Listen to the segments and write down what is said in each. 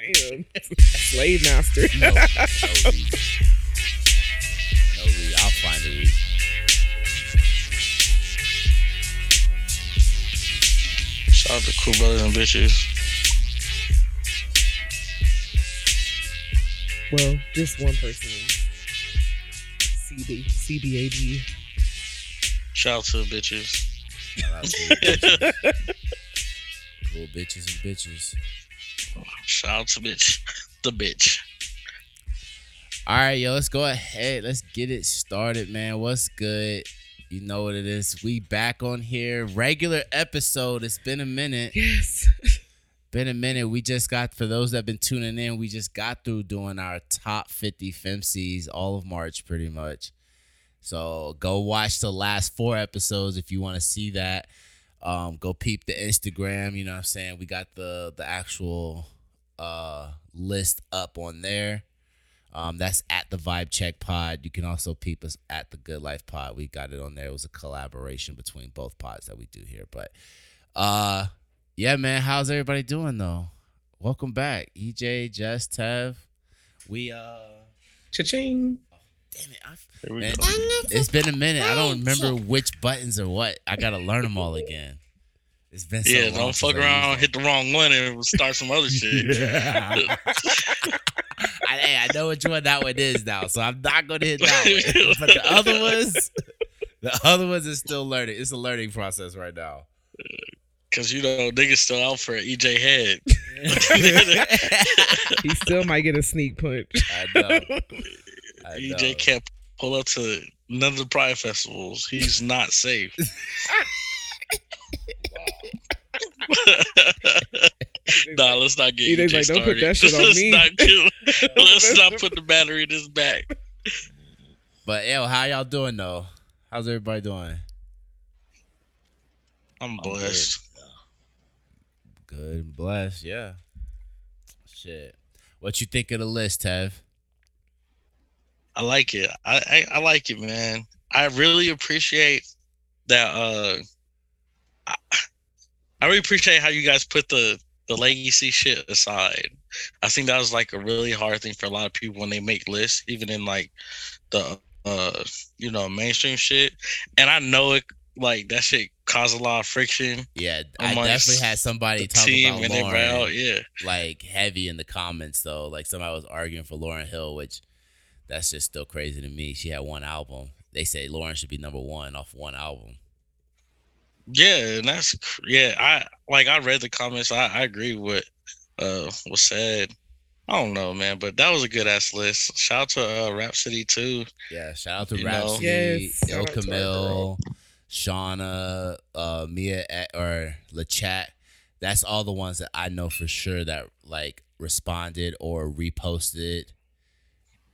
Damn. Slave master. No, no reason. No reason. I'll find a reason. Shout out to Cool Brothers and Bitches. Well, just one person. CB, CBAG. Shout out to the bitches. Shout out to the bitches. cool bitches and bitches. Shout out to bitch. The bitch. All right, yo, let's go ahead. Let's get it started, man. What's good? You know what it is. We back on here. Regular episode. It's been a minute. Yes. Been a minute. We just got for those that have been tuning in, we just got through doing our top 50 FemCs all of March pretty much. So go watch the last four episodes if you want to see that. Um, go peep the Instagram, you know what I'm saying? We got the the actual uh list up on there. Um, that's at the Vibe Check Pod. You can also peep us at the Good Life Pod. We got it on there. It was a collaboration between both pods that we do here. But uh yeah, man, how's everybody doing though? Welcome back. EJ, Jess, Tev. We uh Cha-ching. damn it, I Man, it's been a minute. I don't remember which buttons are what. I gotta learn them all again. It's been so Yeah, long don't fuck around, hit the wrong one, and we'll start some other shit. them. I, hey, I know which one that one is now, so I'm not gonna hit that one. But the other ones, the other ones is still learning. It's a learning process right now. Cause you know niggas still out for EJ head. He still might get a sneak punch. I know. I know. EJ can't pull up to none of the Pride festivals. He's not safe. Nah, let's not get EJ's EJ like, "Don't put started. that shit on let's me." Not do, let's not put the battery in his back. But yo, how y'all doing though? How's everybody doing? I'm blessed. Good and blessed, yeah. Shit. What you think of the list, Tev? I like it. I, I I like it, man. I really appreciate that. Uh, I, really appreciate how you guys put the the legacy shit aside. I think that was like a really hard thing for a lot of people when they make lists, even in like the uh you know mainstream shit. And I know it like that shit caused a lot of friction. Yeah, I definitely had somebody The talk team about were out, Lauryn, yeah. like heavy in the comments though. Like somebody was arguing for Lauryn Hill, which that's just still crazy to me. She had one album. They say Lauryn should be number one off one album. Yeah, and that's yeah. I like I read the comments. I, I agree with uh was said. I don't know, man, but that was a good ass list. Shout out to uh, Rapsody too. Yeah, shout out to You? Rapsody, Yes, Il shout out to our Camille, Shauna, uh, Mia, or LaChat. That's all the ones that I know for sure that like responded or reposted.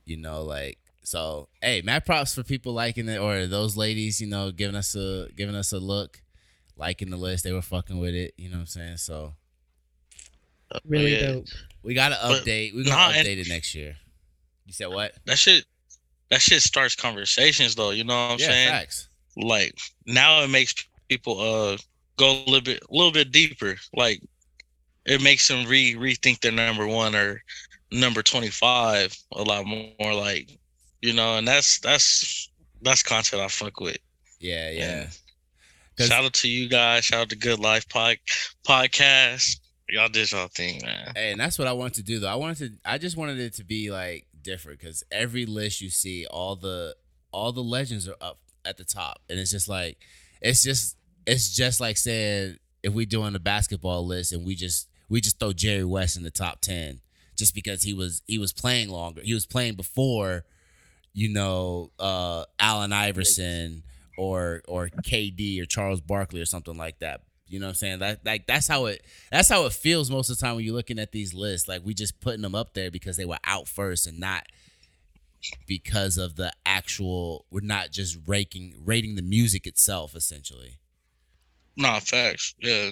You know, like so. Hey, mad props for people liking it or those ladies. You know, giving us a giving us a look, liking the list. They were fucking with it. You know what I'm saying? So Uh, Really yeah. dope. we gotta But- update. We gonna nah, and- update it next year. You said what? That shit. That shit starts conversations though. You know what I'm yeah, saying? facts. Like now it makes people uh go a little bit a little bit deeper. Like it makes them re rethink their number one or number twenty five a lot more. Like you know, and that's that's that's content I fuck with. Yeah, yeah. And 'Cause- Shout out to you guys. Shout out to Good Life pod, podcast. Y'all did y'all thing, man. Hey, and that's what I wanted to do though. I wanted to I just wanted it to be like different because every list you see, all the all the legends are up at the top. And it's just like it's just it's just like saying if we doing a basketball list and we just we just throw Jerry West in the top ten just because he was he was playing longer. He was playing before, you know, uh Allen Iverson or or KD or Charles Barkley or something like that. You know what I'm saying? That like that's how it that's how it feels most of the time when you're looking at these lists. Like we just putting them up there because they were out first and not because of the actual we're not just rating rating the music itself essentially. Nah, facts. Yeah.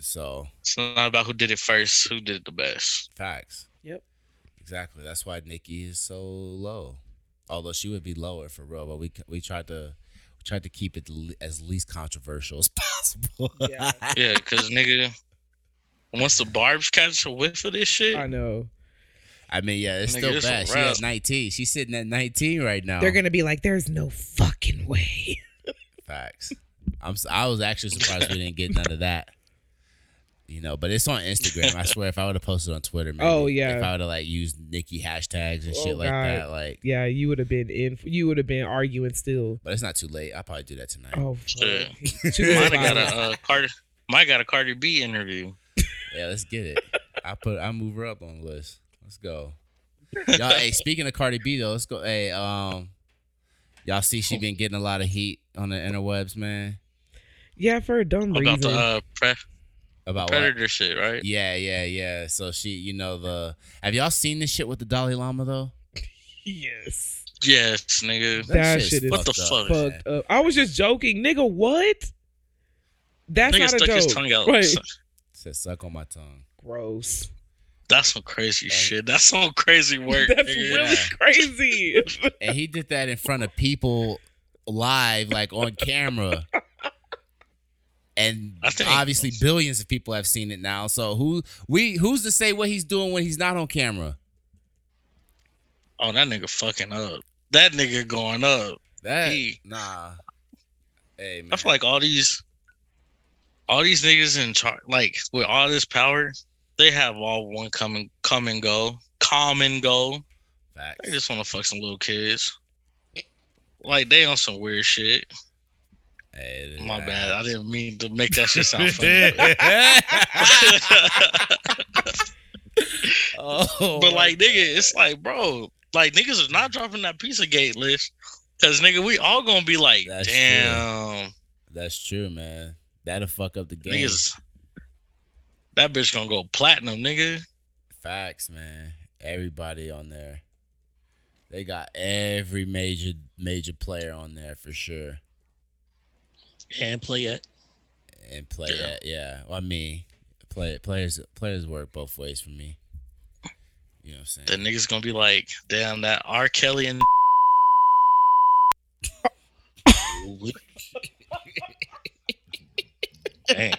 So It's not about who did it first, who did it the best. facts. Yep. Exactly. That's why Nikki is so low. Although she would be lower for real, but we we tried to we tried to keep it le- as least controversial as possible. Yeah. Yeah, cause nigga, once the Barb's catch a whiff of this shit, I know. I mean, yeah, it's Nigga, still it's bad. She wrap. at 19. She's sitting at 19 right now. They're gonna be like, "There's no fucking way." Facts. I'm. s- I was actually surprised we didn't get none of that. You know, but it's on Instagram. I swear, if I would have posted on Twitter, maybe, Oh, yeah. if I would have like used Nikki hashtags and Oh, shit like God. that, like. Yeah, you would have been in. You would have been arguing still. But it's not too late. I'll probably do that tonight. Oh, Shit. fuck. Too might have got a uh, Cardi, might got a Cardi B interview. Yeah, let's get it. I put. I move her up on the list. Let's go. Y'all. hey, speaking of Cardi B though, let's go. Hey, um, y'all see she been getting a lot of heat on the interwebs, man. yeah, for a dumb About reason. the uh, pre- About what? predator shit, right? Yeah, yeah, yeah. So she, you know, the have y'all seen this shit with the Dalai Lama though? yes. Yes, nigga. That shit's shit is What the fucked fuck? up. Fucked up. I was just joking, nigga. What? That's Nigga not a stuck joke. his tongue out. Right. Said suck on my tongue. Gross. That's some crazy shit. That's some crazy work. That's nigga. really Yeah. crazy. And he did that in front of people live, like on camera. And obviously billions of people have seen it now. So who we who's to say what he's doing when he's not on camera? Oh, that nigga fucking up. That nigga going up. That He- nah. Hey man. I feel like all these, all these niggas in charge, like with all this power, they have all one come and come and go, come and go. Facts. They just want to fuck some little kids. Like they on some weird shit. Hey, My bad. I didn't mean to make that shit sound funny. oh, but like, nigga, it's like, bro, like niggas is not dropping that piece of gate list. Cause nigga, we all gonna be like, That's true. damn, that's true, man. That'll fuck up the game. niggas. That bitch gonna go platinum, nigga. Facts, man. Everybody on there. They got every major major player on there for sure. And play it. And play Yeah. it, yeah. Well, I mean, play players players work both ways for me. You know what I'm saying? The niggas gonna be like, damn, that R. Kelly and Man.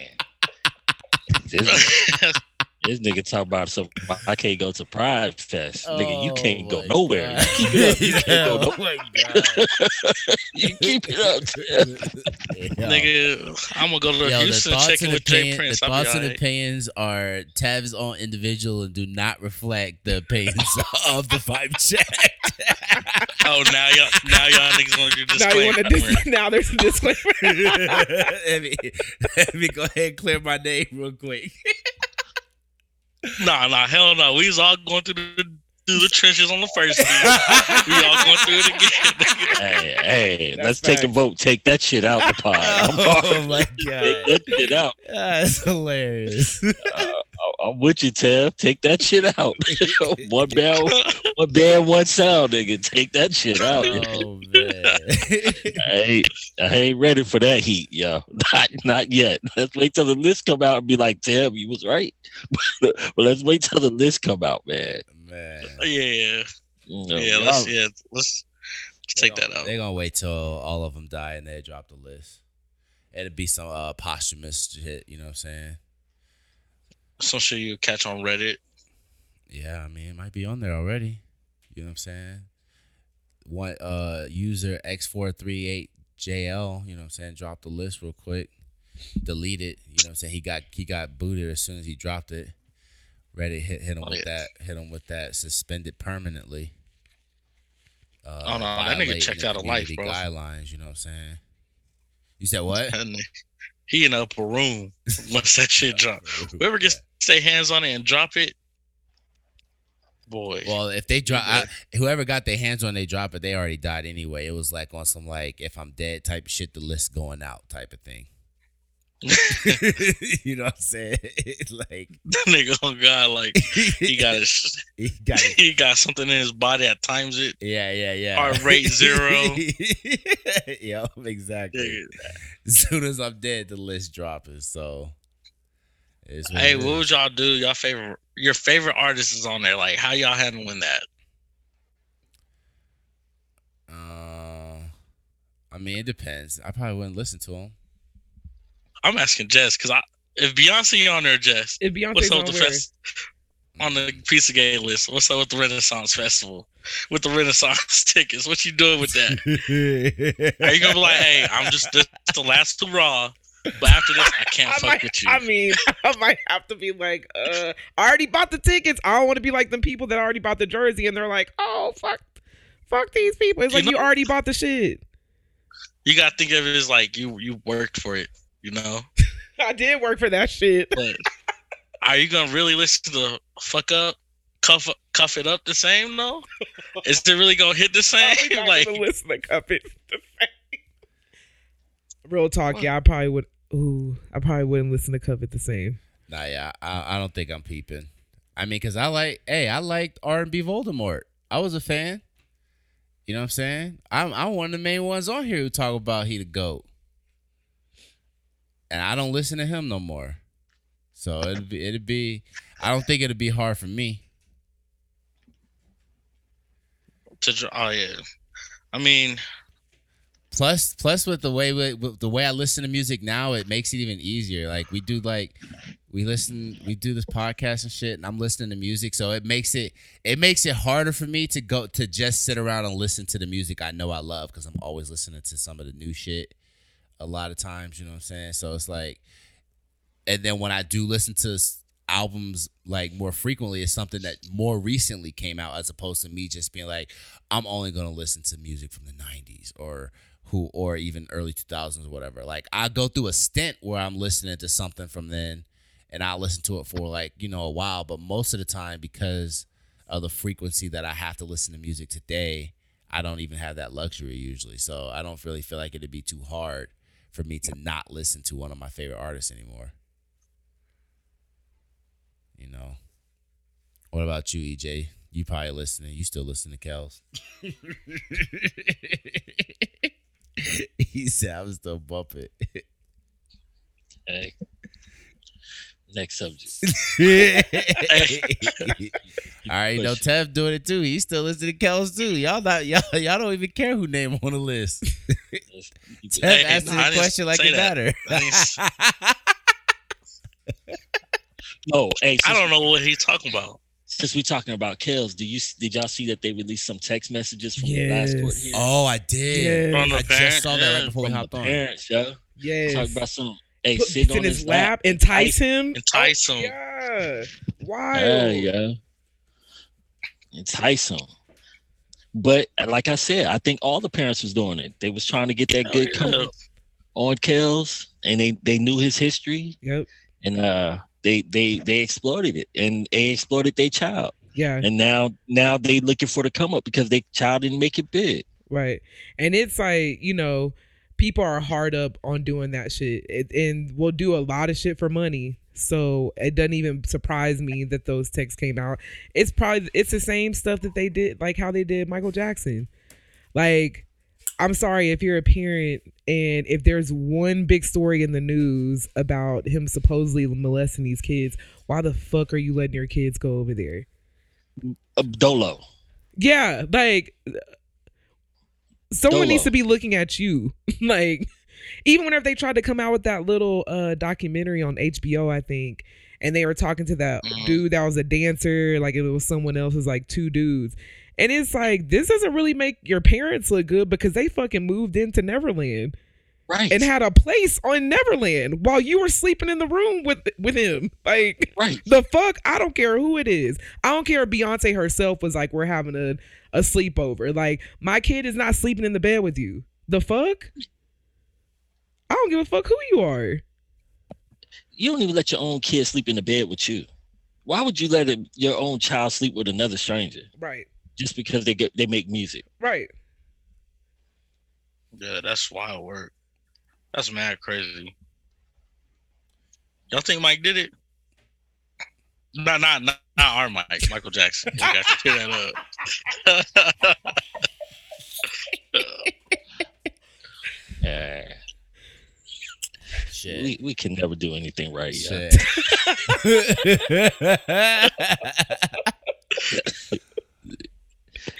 This, this nigga talk about some. I can't go to Pride Fest. nigga, you can't go Oh, nowhere. God. You keep it up. You can't go Oh, nowhere. my You keep it up. Nigga, I'm gonna go to Yo, the Houston thoughts checking and with Jay Prince. the I'll thoughts and alright. opinions are Tev's own individual and do not reflect the opinions of the Vibe Check. Oh, now y'all, now y'all niggas want to do now you disclaimer. want to dis- now there's a disclaimer. let, me, let me go ahead and clear my name real quick. Nah, nah, hell no. We was all going through the through the trenches on the first day. we all going through it again. Hey, hey, That's let's take a vote. Take that shit out the pod. I'm oh my Take god, that shit out. that's hilarious. Uh, I'm with you, Tev. Take that shit out. one band, one band, one sound, nigga. Take that shit out. oh man, I ain't, I ain't ready for that heat, yo. Not, not yet. Let's wait till the list come out and be like, "Damn, you was right." but let's wait till the list come out, man. man. yeah, You know, yeah. Let's yeah, let's, let's take gonna- that out. They're gonna wait till all of them die and they drop the list. It'd be some uh, posthumous shit, you know what I'm saying? Some shit you catch on Reddit. Yeah, I mean, it might be on there already. You know what I'm saying? One uh user X438JL, you know what I'm saying, dropped the list real quick. Delete it. You know what I'm saying? He got he got booted as soon as he dropped it. Reddit hit hit him Oh, with yeah. that hit him with that suspended permanently. Uh, Oh, no, that nigga checked out of life, bro. Guidelines, you know what I'm saying? You said what? He in a upper room once that shit drop. Whoever gets stay hands on it and drop it, boy. Well, if they drop. I, whoever got their hands on they drop it, they already died anyway. It was like on some like if I'm dead type shit, the list going out type of thing. you know what I'm saying? like that nigga on God, like he got his, he got he got something in his body that times it. Yeah, yeah, yeah. Heart rate zero. Yo, exactly. As soon as I'm dead, the list dropping. So, it's what Hey, it would y'all do? Y'all favorite your favorite artist is on there. Like how y'all handling that? Uh, I mean, it depends. I probably wouldn't listen to him. I'm asking Jess because I if Beyonce on there, Jess, If Beyonce's what's up on with the where? fest on the piece of gay list? What's up with the Renaissance Festival? With the Renaissance tickets, what you doing with that? Are you gonna be like, hey, I'm just this is the last hurrah, but after this, I can't I fuck might, with you. I mean, I might have to be like, uh, I already bought the tickets. I don't want to be like them people that already bought the jersey and they're like, oh fuck, fuck these people. It's You like you already bought the shit. you gotta think of it as like you you worked for it, you know. I did work for that shit. But are you gonna really listen to fuck up, cuff cuff it up the same though? Is it really gonna hit the same? Probably not like gonna listen to Cuff It. the same. Real talk, yeah, I probably would. Ooh, I probably wouldn't listen to cuff It the same. Nah, yeah, I, I don't think I'm peeping. I mean, cause I like, hey, I liked R and B Voldemort. I was a fan. You know what I'm saying? I'm I'm one of the main ones on here who talk about he the goat, and I don't listen to him no more. So it'd be it'd be. I don't think it'd be hard for me. to oh yeah, I mean Plus, plus with the way with the way I listen to music now, it makes it even easier. Like we do, like we listen, we do this podcast and shit, and I'm listening to music, so it makes it it makes it harder for me to go to just sit around and listen to the music I know I love because I'm always listening to some of the new shit. A lot of times, you know what I'm saying. So it's like, and then when I do listen to albums like more frequently, it's something that more recently came out as opposed to me just being like, I'm only gonna listen to music from the '90s or who or even early 2000s or whatever. Like I go through a stint where I'm listening to something from then and I listen to it for like, you know, a while, but most of the time because of the frequency that I have to listen to music today, I don't even have that luxury usually. So I don't really feel like it'd be too hard for me to not listen to one of my favorite artists anymore. You know. What about you, EJ? You probably listening. You still listen to Kels. he said I'm still bumping. Hey. Next subject. All right, no Tev doing it too. He still listening to Kels too. Y'all not y'all y'all don't even care who name on the list. Tev Hey, asking no, I the question like say it that. matter. I no, hey, I don't know what he's talking about. since we talking about Kells, do you did y'all see that they released some text messages from the last court Yes. oh, I did. Yeah. From the I just saw that right yeah, before we from hopped the on. parents, yo. Yes. Talk about some. Hey, Put sit in his lap, entice him. Entice him. Yeah. Wild. Yeah, yeah. Entice them. But like I said, I think all the parents was doing it. They was trying to get that Hell good yeah. come on Kells, and they they knew his history, Yep. and uh, they they they exploited it, and they exploited their child, Yeah. and now now they looking for the come up because their child didn't make it big. Right. And it's like, you know, people are hard up on doing that shit it, and will do a lot of shit for money. So it doesn't even surprise me that those texts came out. It's probably it's the same stuff that they did like how they did Michael Jackson. Like I'm sorry if you're a parent and if there's one big story in the news about him supposedly molesting these kids, why the fuck are you letting your kids go over there? Uh, Dolo, Yeah, like someone Dolo. needs to be looking at you. like even whenever they tried to come out with that little uh documentary on HBO, I think, and they were talking to that Mhm. dude that was a dancer, like it was someone else, like two dudes. And it's like this doesn't really make your parents look good because they fucking moved into Neverland right? and had a place on Neverland while you were sleeping in the room with with him. Like right. the fuck? I don't care who it is. I don't care if Beyonce herself was like, we're having a, a sleepover. Like, my kid is not sleeping in the bed with you. The fuck? I don't give a fuck who you are. You don't even let your own kid sleep in the bed with you. Why would you let it, your own child sleep with another stranger Right. just because they get they make music? Right. Yeah, that's wild work. That's mad crazy. Y'all think Mike did it? Not, not, not, not our Mike, Michael Jackson. You got to clear that up. Shit. we, we can never do anything right. Yeah.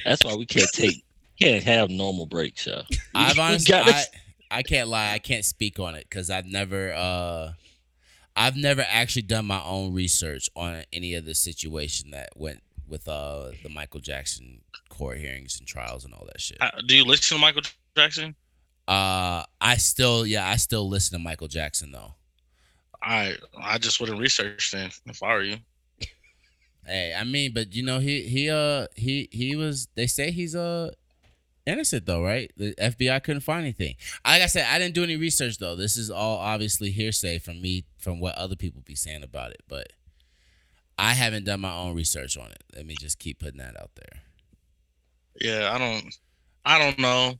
That's why we can't take can't have normal breaks, y'all. I've honestly, gotta- I, I can't lie. I can't speak on it because I've never, uh, I've never actually done my own research on any of the situation that went with uh the Michael Jackson court hearings and trials and all that shit. Uh, do you listen to Michael Jackson? Uh, I still, yeah, I still listen to Michael Jackson though. I I just wouldn't research then if I were you. Hey, I mean, but you know, he he uh he he was. They say he's uh innocent though, right? The FBI couldn't find anything. Like I said, I didn't do any research though. This is all obviously hearsay from me from what other people be saying about it, but I haven't done my own research on it. Let me just keep putting that out there. Yeah, I don't I don't know.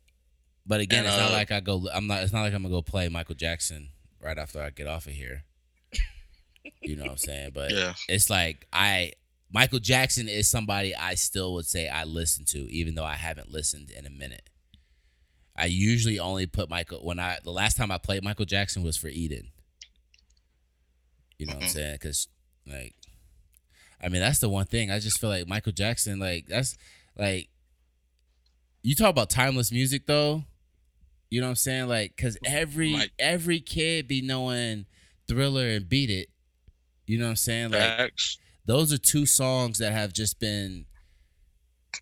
But again, And, it's not uh, like I go. I'm not. It's not like I'm gonna go play Michael Jackson right after I get off of here. You know what I'm saying? But Yeah. it's like I Michael Jackson is somebody I still would say I listen to, even though I haven't listened in a minute. I usually only put Michael when I the last time I played Michael Jackson was for Eden. You know what I'm Mhm. saying? Because like, I mean that's the one thing I just feel like Michael Jackson like that's like you talk about timeless music though. You know what I'm saying? Like, cause every Mike- every kid be knowing Thriller and Beat It. You know what I'm saying? Like, Facts. Those are two songs that have just been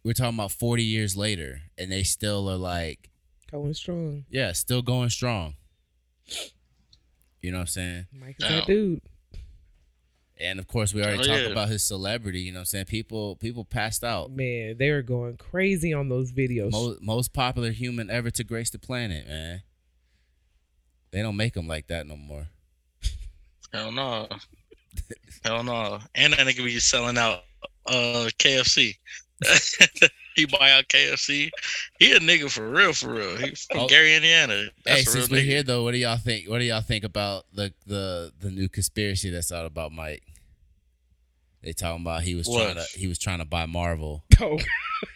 we're talking about 40 years later and they still are like Going strong. yeah still going strong you know what i'm saying Mike is that dude. and of course we already Oh, talked yeah. about his celebrity you know what i'm saying people people passed out Man, they were going crazy on those videos. most, most popular human ever to grace the planet man they don't make them like that no more Hell no. Hell no. And that nigga be selling out uh KFC. he buy out KFC. He a nigga for real, for real. He from Oh. Gary, Indiana. That's hey since we're nigga. here though what do y'all think what do y'all think about the the the new conspiracy that's out about mike they talking about he was What? trying to he was trying to buy marvel Oh,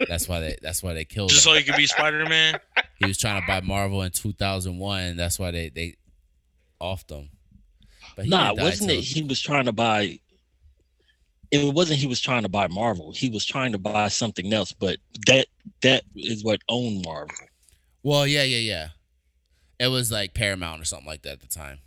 That's why they. That's why they killed Just him. so he could be Spider Man. he was trying to buy Marvel in 2001. That's why they they offed him. But Nah, wasn't it? He was trying to buy. It wasn't. He was trying to buy Marvel. He was trying to buy something else. But that that is what owned Marvel. Well, yeah, yeah, yeah. It was like Paramount or something like that at the time.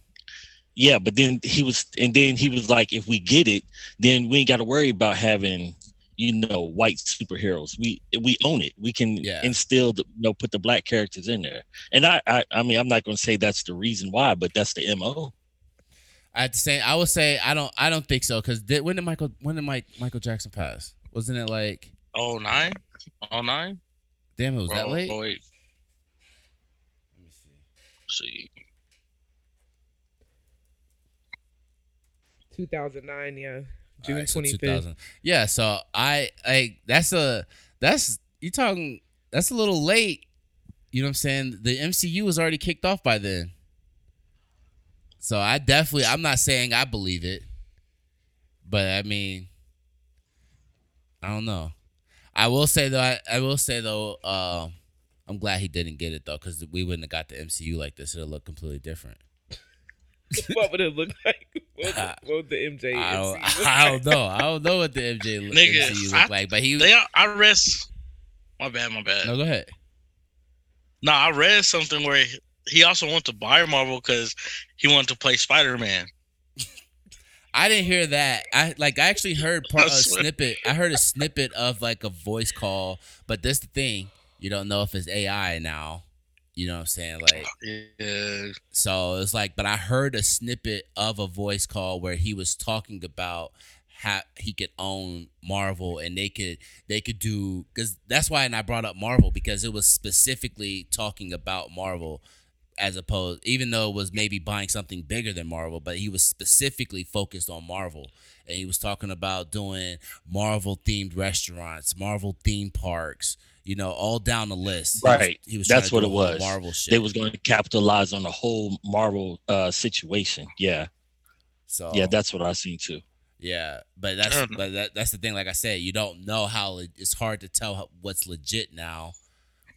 Yeah, but then he was, and then he was like, if we get it, then we ain't got to worry about having, you know, white superheroes. We we own it. We can Yeah. instill, the, you know, put the black characters in there. And I, I, I mean, I'm not going to say that's the reason why, but that's the mo. At the same, I would say I don't. I don't think so. Because when did Michael when did Mike Michael Jackson pass? Wasn't it like Oh nine? Oh nine? damn? It was that Oh, late. Oh, wait. see. See, 2009, yeah. June Alright, so 25th. 2000. Yeah, so I like that's a that's you talking that's a little late. You know what I'm saying? The MCU was already kicked off by then. So I definitely I'm not saying I believe it. But I mean I don't know. I will say though I, I will say though uh, I'm glad he didn't get it though cuz we wouldn't have got the MCU like this. It'll look completely different. what would it look like? What would, the MJ I don't, MCU look I like? don't know. I don't know what the MJ look, Nigga, MCU I- look like, but he They I s- my bad, my bad. No, go ahead. No, I read something where he- also wanted to buy Marvel because he wanted to play Spider Man. I didn't hear that. I like I actually heard part I a snippet. I heard a snippet of like a voice call, but this the thing. You don't know if it's AI now. You know what I'm saying? Like Yeah. so it's like but I heard a snippet of a voice call where he was talking about how he could own Marvel and they could they could do cuz that's why and I brought up Marvel because it was specifically talking about Marvel as opposed even though it was maybe buying something bigger than Marvel, but he was specifically focused on Marvel. And he was talking about doing Marvel themed restaurants, Marvel theme parks, you know, all down the list. He was- Right. He was, That's what it was. Marvel shit. They was going to capitalize on the whole Marvel uh, situation. Yeah, so yeah, that's what I seen too. Yeah, but that's but that, that's the thing. Like I said, you don't know how le- it's hard to tell how, what's legit now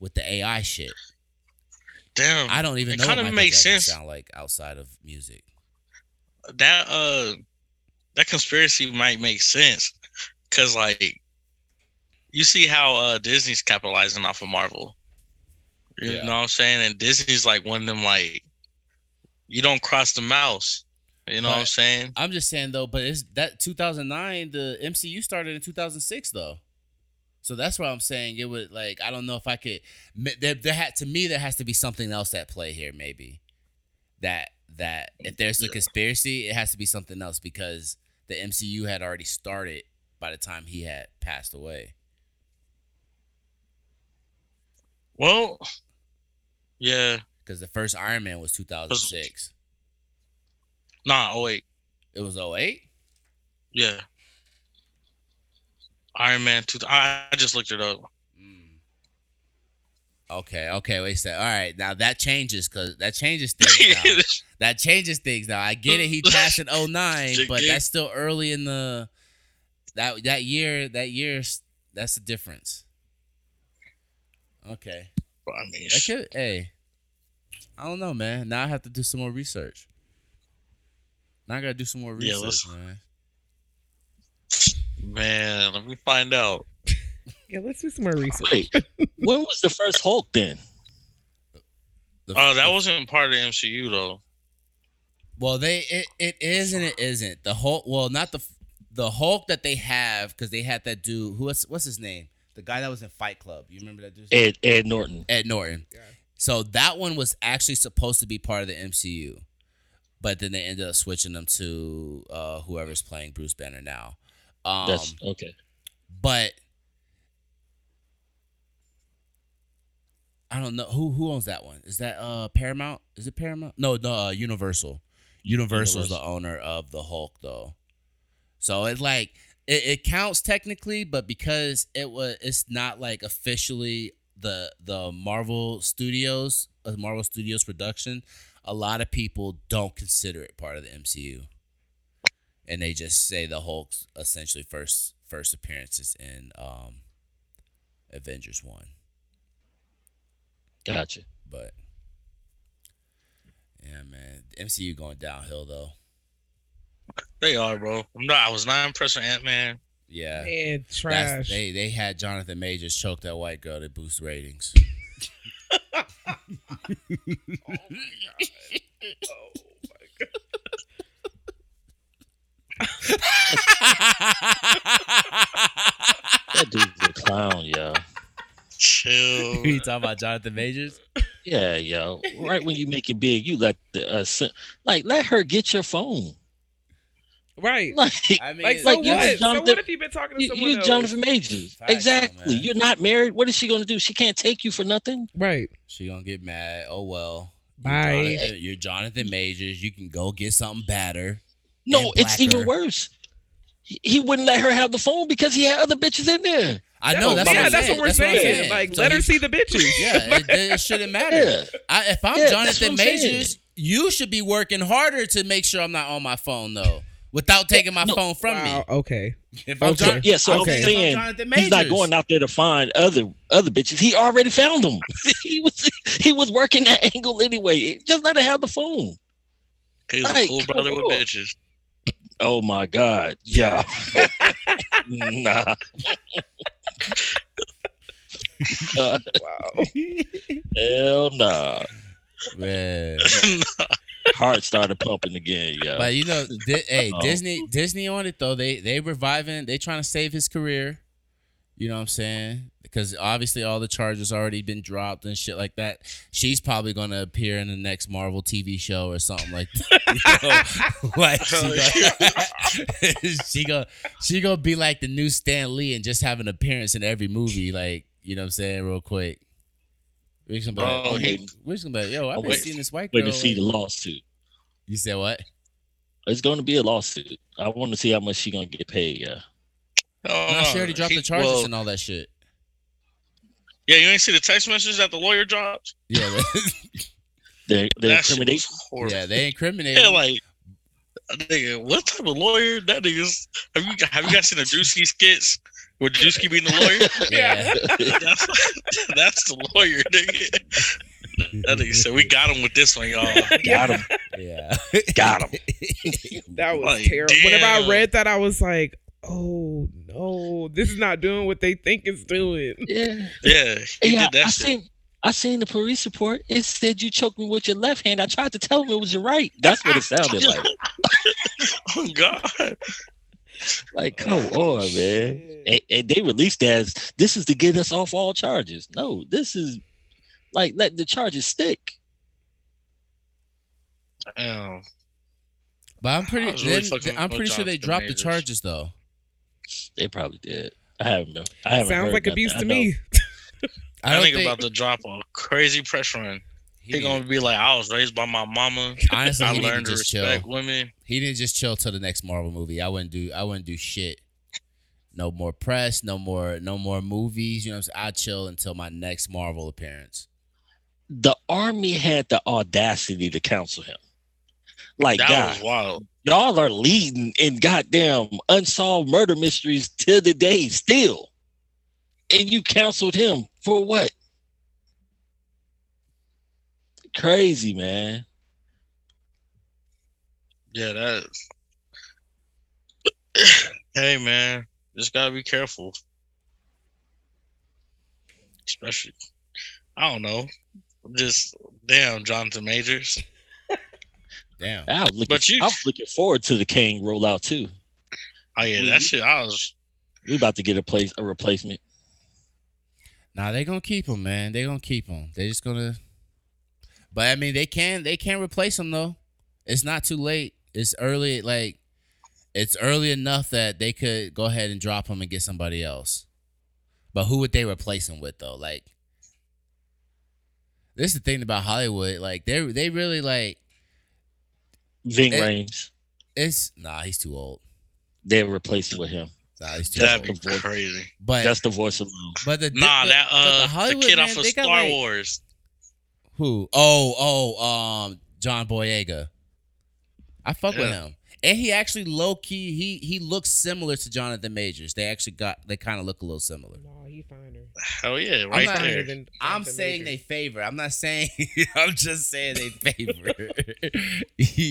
with the AI shit. Damn. I don't even It know what kinda makes Jackson sense. sound like outside of music. that uh that conspiracy might make sense because like you see how uh disney's capitalizing off of marvel you Yeah. know what i'm saying and disney's like one of them like you don't cross the mouse You know what I'm saying? I'm just saying though, but it's that 2009. The MCU started in 2006 though, so that's why I'm saying it would like I don't know if I could. There, there had to me there has to be something else at play here. Maybe that that if there's a Yeah. conspiracy, it has to be something else because the MCU had already started by the time he had passed away. Well, yeah. Because the first Iron Man was 2006. Nah, oh wait. It was 08? Yeah. Iron Man 2. I, I just looked it up. Mm. Okay, okay, wait a second. All right, now that changes because that changes things. Now. that changes things now. I get it. He passed in 09, but that's still early in the that that year. That year, that's the difference. Okay, I mean, that could. Hey, I don't know, man. Now I have to do some more research. Now I gotta do some more research, let's- man. Man, let me find out. Yeah, let's do some more research. Wait, when was the first Hulk then? The- Oh, that wasn't part of the MCU though. Well, they it, it is and it isn't. The Hulk, well, not the the Hulk that they have because they had that dude who was what's his name? The guy that was in Fight Club. You remember that dude? Ed Ed Norton. Ed Norton. Yeah. So that one was actually supposed to be part of the MCU, but then they ended up switching them to uh, whoever's playing Bruce Banner now. Um, That's okay. but I don't know who who owns that one. Is that uh Paramount? Is it Paramount? No, no, uh, Universal. is the owner of the Hulk though. So it's like it, it counts technically, but because it was it's not like officially the the Marvel Studios, a Marvel Studios production, a lot of people don't consider it part of the MCU. And they just say the Hulk's essentially first first appearances in um Avengers 1. Gotcha. But yeah, man, MCU going downhill though. They are, bro. I'm not. I was not impressed with Ant Man. Yeah, Man, That's- trash. they they had Jonathan Majors choke that white girl to boost ratings. That dude's a clown, yo. Chill. you talking about Jonathan Majors? Yeah, yo. Right when you make it big, you let the uh, sen- like let her get your phone. right. Like, I mean, Like, so like, you what? So Jonathan- what if you've been talking to you, someone you else? Jonathan Majors. Facts, exactly. man. You're not married. What is she gonna do? She can't take you for nothing. Right. she gonna get mad. Oh well. Bye. You're Jonathan, you're Jonathan Majors. You can go get something better. No, it's blacker. even worse. He, he wouldn't let her have the phone because he had other bitches in there. I know. That's yeah, what I'm that's saying. what we're That's saying. Like, So let her see the bitches. Yeah, it, it shouldn't matter. Yeah. I, if I'm Yeah, Jonathan what I'm saying. Majors, you should be working harder to make sure I'm not on my phone though, without taking my no. phone from Wow. me. Okay. If I'm Okay. Jon- Yeah, so Okay. I'm if saying Jonathan he's not going out there to find other other bitches. He already found them. he was he was working that angle anyway. Just let her have the phone. He's a Right, cool brother with on. bitches. Oh my god. Yeah. nah. Wow. hell nah. Man. Heart started pumping again, yeah. But you know, Di- hey, Uh-oh. Disney, Disney on it though. They they reviving. They trying to save his career. You know what I'm saying? Because obviously all the charges already been dropped and shit like that. She's probably gonna appear in the next Marvel TV show or something like that. You know? like she gonna, she gonna she gonna be like the new Stan Lee and just have an appearance in every movie. Like you know what I'm saying? Real quick. We're just gonna be like, oh, he- we're gonna be like, yo, I've Oh, been wait. seeing this white Wait to see the lawsuit. you said what? It's going to be a lawsuit. I want to see how much she going to get paid. Yeah. Oh, No, she already dropped he- the charges well, and all that shit. Yeah, you ain't see the text message that the lawyer dropped. Yeah, they the That shit was horrible. yeah, they incriminated. Yeah, like, nigga, what type of lawyer that nigga's? Have you have you guys seen the Drewski skits with Drewski being the lawyer? yeah. That's, that's the lawyer, nigga. That nigga said, "We got him with this one, y'all." Got him. yeah, Got him. That was Like, terrible. Whenever I read that, I was like, "Oh no, this is not doing what they think it's doing." Yeah. Yeah, yeah, did that I shit. seen I seen the police report. It said you choked me with your left hand. I tried to tell him it was your right. That's what it sounded like. oh God. Like, come oh, on, man. And, and they released that as this is to get us off all charges. No, this is like let the charges stick. Damn. But I'm pretty. really then- I'm pretty sure they dropped the Majors. charges though. They probably did. I haven't know. I haven't Sounds like abuse I to know- me. I I, don't think, think about to drop a crazy press run. he, He gonna be like, I was raised by my mama. honestly I he need learned to to just respect chill. women. He didn't just chill till the next Marvel movie. I wouldn't do. I wouldn't do shit. No more press. No more. No more movies. You know what I'm saying? I chill until my next Marvel appearance. The army had the audacity to counsel him. Like, That God, was wild. Y'all are leading in goddamn unsolved murder mysteries till the day still. And you counseled him for what? Crazy, man. Yeah, that. hey man, just gotta be careful. Especially, I don't know. Just damn, Jonathan Majors. Damn. I was looking, you- I was looking forward to the Kang rollout too. Oh yeah, Mhm. that shit. I was. We about to get a place a replacement. Nah, they gonna keep him, man. They gonna keep him. They just gonna. But I mean, they can. They can't replace him though. It's not too late. It's early. Like, it's early enough that they could go ahead and drop him and get somebody else. But who would they replace him with though? Like, this is the thing about Hollywood. Like, they they really like. Ving Eh. Rhames. It's nah. He's too old. They replaced with him. Nah, he's too That'd old. be crazy. But that's the voice alone. but the Nah, but- that uh, the, Hollywood kid man, off of they got, Star like- Wars. Who? Oh, oh, um, John Boyega. I fuck with him, and he actually low key. He he looks similar to Jonathan Majors. They actually got. They kind of look a little similar. No, he finer. Hell yeah, right not- there. Than I'm Jonathan saying they favor. I'm not saying. I'm just saying they favor.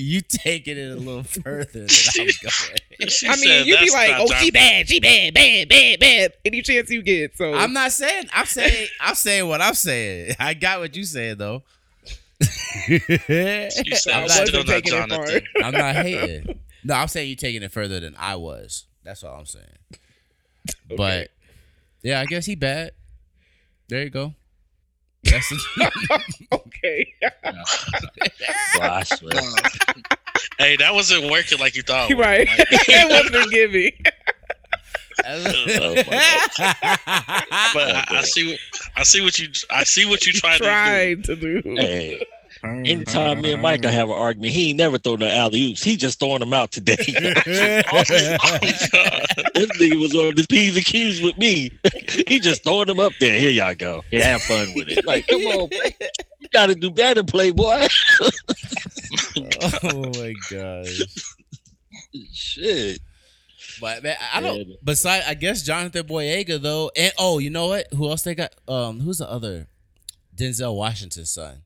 you taking it a little further than I'm going. She I said mean, you be like, oh, she bad, she bad, bad, bad, bad. Any chance you get. So I'm not saying. I'm saying. I'm saying what I'm saying. I got what you saying though. She said I I'm not- still wasn't taking it far. Jonathan. I'm not hating. No, I'm saying you're taking it further than I was. That's all I'm saying. But yeah, I guess he bad. There you go. That's okay. Well, I swear. hey, that wasn't working like you thought. it right. Like, it wasn't giving. Oh, but I, I see, what- I see what you, I see what you tried to Tried to do. Hey, do. Anytime me and Mike gonna have an argument, he ain't never throwing no alley oops. He just throwing them out today. this nigga was on his P's and Q's with me. he just throwing them up there. Here y'all go. Yeah, have fun with it. Like, come on, bro. you gotta do better, Playboy. oh my gosh. Shit. But man, I don't. Yeah. Besides, I guess Jonathan Boyega though, and oh, you know what? Who else they got? Um, who's the other? Denzel Washington's son.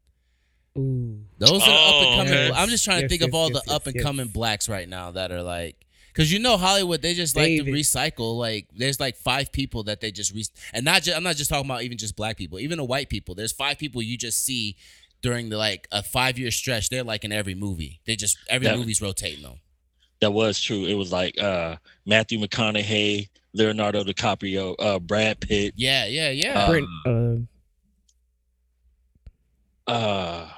Ooh. Those are the up Oh, and coming. okay. I'm just trying to Yes, think of all yes, the yes, up and yes. coming blacks right now that are like, because you know Hollywood, they just like to recycle. Like, there's like five people that they just re, and not just. I'm not just talking about even just black people, even the white people. There's five people you just see during the like a five year stretch. They're like in every movie. They just every Yeah. movie's rotating them. That was true. It was like uh Matthew McConaughey, Leonardo DiCaprio, uh Brad Pitt, Yeah, yeah, yeah. Brent, uh, uh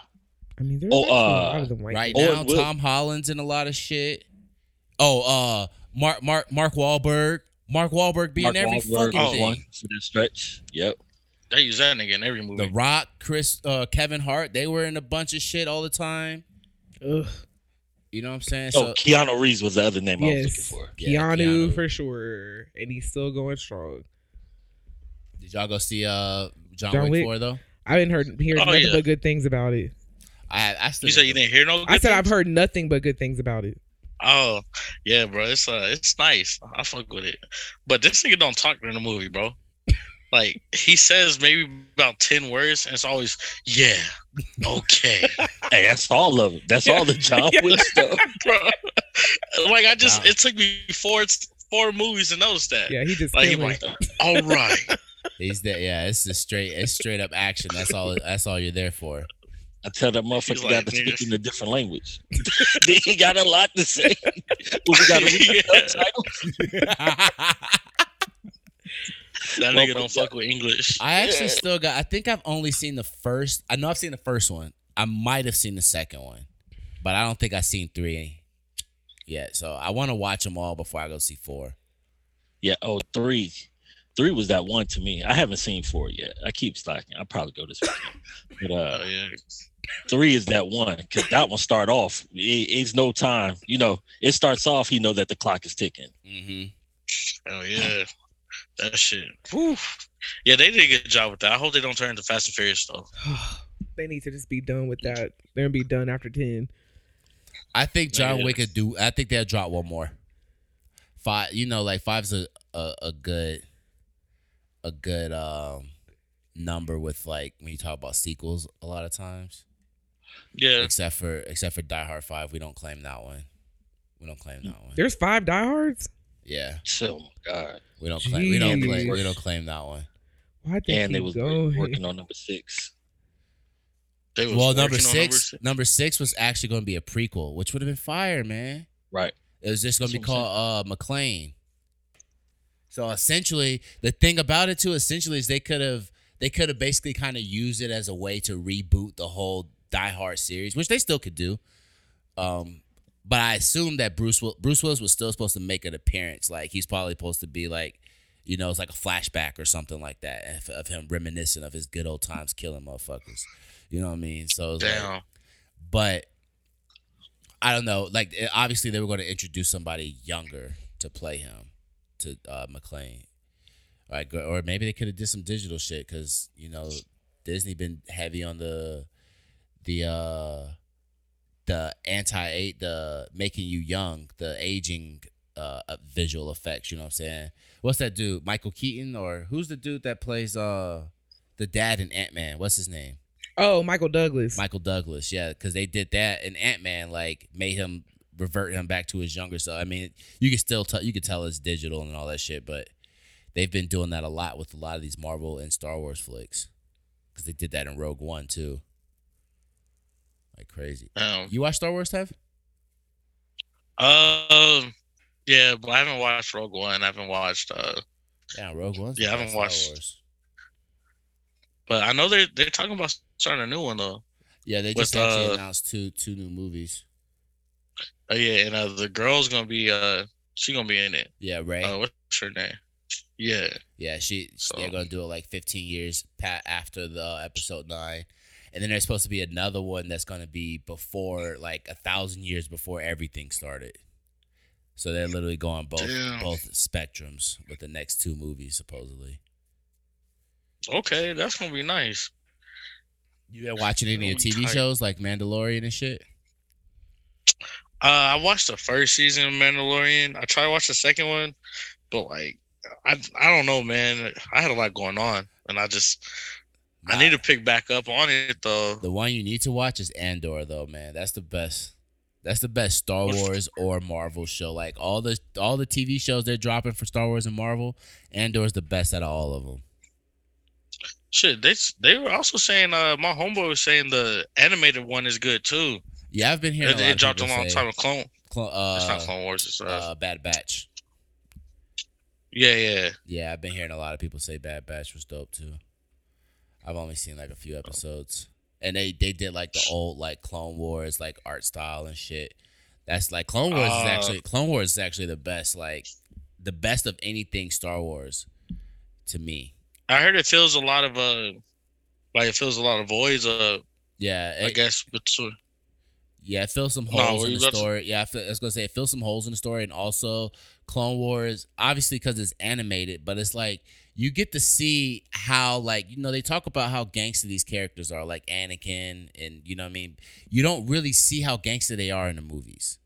I mean, there's Oh, actually a lot uh, of them white right people. Now, Wil- Tom Holland's in a lot of shit. Oh, uh, Mark Mark Mark Wahlberg. Mark Wahlberg be Mark in every Wahlberg fucking was thing. one for that stretch. Yep. They use that nigga in every movie. The. Rock, Chris, uh, Kevin Hart, they were in a bunch of shit all the time. Ugh. You know what I'm saying? Oh, Keanu Reeves was the other name I was looking for. Yeah, Keanu, Keanu. for sure, and he's still going strong. did y'all go see uh John, John Wick, Wick? 4 though? I haven't heard heard Oh, nothing yeah. but good things about it. I I still You said you didn't hear no. I good said I've heard nothing but good things about it. Oh, yeah, bro. It's uh, it's nice. I fuck with it. But this nigga don't talk during the movie, bro. Like he says maybe about ten words, and it's always yeah, okay, Hey, that's all of it. That's all the John Yeah. Wick stuff. bro. Like I just, Wow. it took me four four movies to notice that. Yeah, he just Like he like, all right, He's that. Yeah, it's just straight. It's straight up action. That's all. That's all you're there for. I tell that motherfucker like, got to speak in a different language. he got a lot to say. Well, we got to read Yeah. subtitles. That nigga don't fuck with English. I actually Yeah. still got. I think I've only seen the first. I know I've seen the first one. I might have seen the second one, but I don't think I've seen three yet. So I want to watch them all before I go see four. Yeah. Oh, three. Three was that one to me. I haven't seen four yet. I keep slacking. I'll probably go this weekend. But uh, Oh yeah. three is that one because that one start off. It, it's no time. You know, it starts off. You know that the clock is ticking. Mm-hmm. Oh yeah. That shit. Whew. Yeah, they did a good job with that. I hope they don't turn into Fast and Furious though. they need to just be done with that. They're gonna be done after ten. I think John Yeah. Wick could do. I think they'll drop one more. Five. You know, like five's a a, a good a good um number with like when you talk about sequels a lot of times. Yeah. Except for except for Die Hard Five, we don't claim that one. We don't claim that one. There's five Die Hards. Yeah, So, my God. we don't claim. We don't claim. We don't claim that one. Why they And they keep was going? working on number six. They was Well, number on six, six. number six was actually going to be a prequel, which would have been fire, man. Right. It was just going to be That's what I'm called uh, McClane. So essentially, the thing about it too, essentially, is they could have they could have basically kind of used it as a way to reboot the whole Die Hard series, which they still could do. Um, but I assume that Bruce Will, Bruce Willis was still supposed to make an appearance. Like he's probably supposed to be like, you know, it's like a flashback or something like that of, of him reminiscing of his good old times killing motherfuckers. You know what I mean? So it's like, but I don't know. Like eh, obviously they were going to introduce somebody younger to play him, to uh, McClane. Like, or maybe they could have did some digital shit because you know Disney been heavy on the the uh the anti eight the making you young the aging uh uh, visual effects. You know what I'm saying? What's that dude? Michael Keaton or who's the dude that plays uh the dad in Ant Man? What's his name? Oh, Michael Douglas. Michael Douglas, yeah, because they did that in Ant Man, like made him revert him back to his younger self. I mean, you can still tell, you can tell it's digital and all that shit, but they've been doing that a lot with a lot of these Marvel and Star Wars flicks, because they did that in Rogue One too, like crazy. Damn. You watch Star Wars, Tev? Um. Yeah, but I haven't watched Rogue One. I haven't watched. Uh, Yeah, Rogue One. Yeah, I haven't watched- but I know they're they're talking about starting a new one though. Yeah, they With, just actually uh, announced two two new movies. Oh yeah, and uh, the girl's gonna be uh, she gonna be in it. Yeah, Rey. Uh, what's her name? Yeah. Yeah, she they're gonna do it like 15 years pat after the episode nine, and then there's supposed to be another one that's gonna be before like a thousand years before everything started. So they're literally going both Damn. both spectrums with the next two movies supposedly. Okay, that's gonna be nice. You been watching any of TV tight. shows like Mandalorian and shit? Uh, I watched the first season of Mandalorian. I tried to watch the second one, but like, I I don't know, man. I had a lot going on, and I just I need to pick back up on it though. The one you need to watch is Andor, though, man. That's the best. That's the best Star Wars or Marvel show. Like all the all the TV shows they're dropping for Star Wars and Marvel, Andor is the best out of all of them. Shit, they they were also saying uh my homeboy was saying the animated one is good too. Yeah, I've been hearing It, a lot it dropped a long time of Clone. Clo- it's not uh, Clone Wars. It's uh, uh, Bad Batch. yeah, yeah. Yeah, I've been hearing a lot of people say Bad Batch was dope too. I've only seen like a few episodes, and they they did like the old like Clone Wars like art style and shit. That's like Clone Wars is Uh, actually Clone Wars is actually the best like the best of anything Star Wars to me. I heard it fills a lot of uh, like it fills a lot of voids. Uh, Yeah, I guess between. Yeah, it fills some holes were in the about to- story. Yeah, I, feel, I was gonna say it fills some holes in the story, and also Clone Wars, obviously because it's animated, but it's like you get to see how like you know they talk about how gangster these characters are, like Anakin, and you know what I mean. You don't really see how gangster they are in the movies.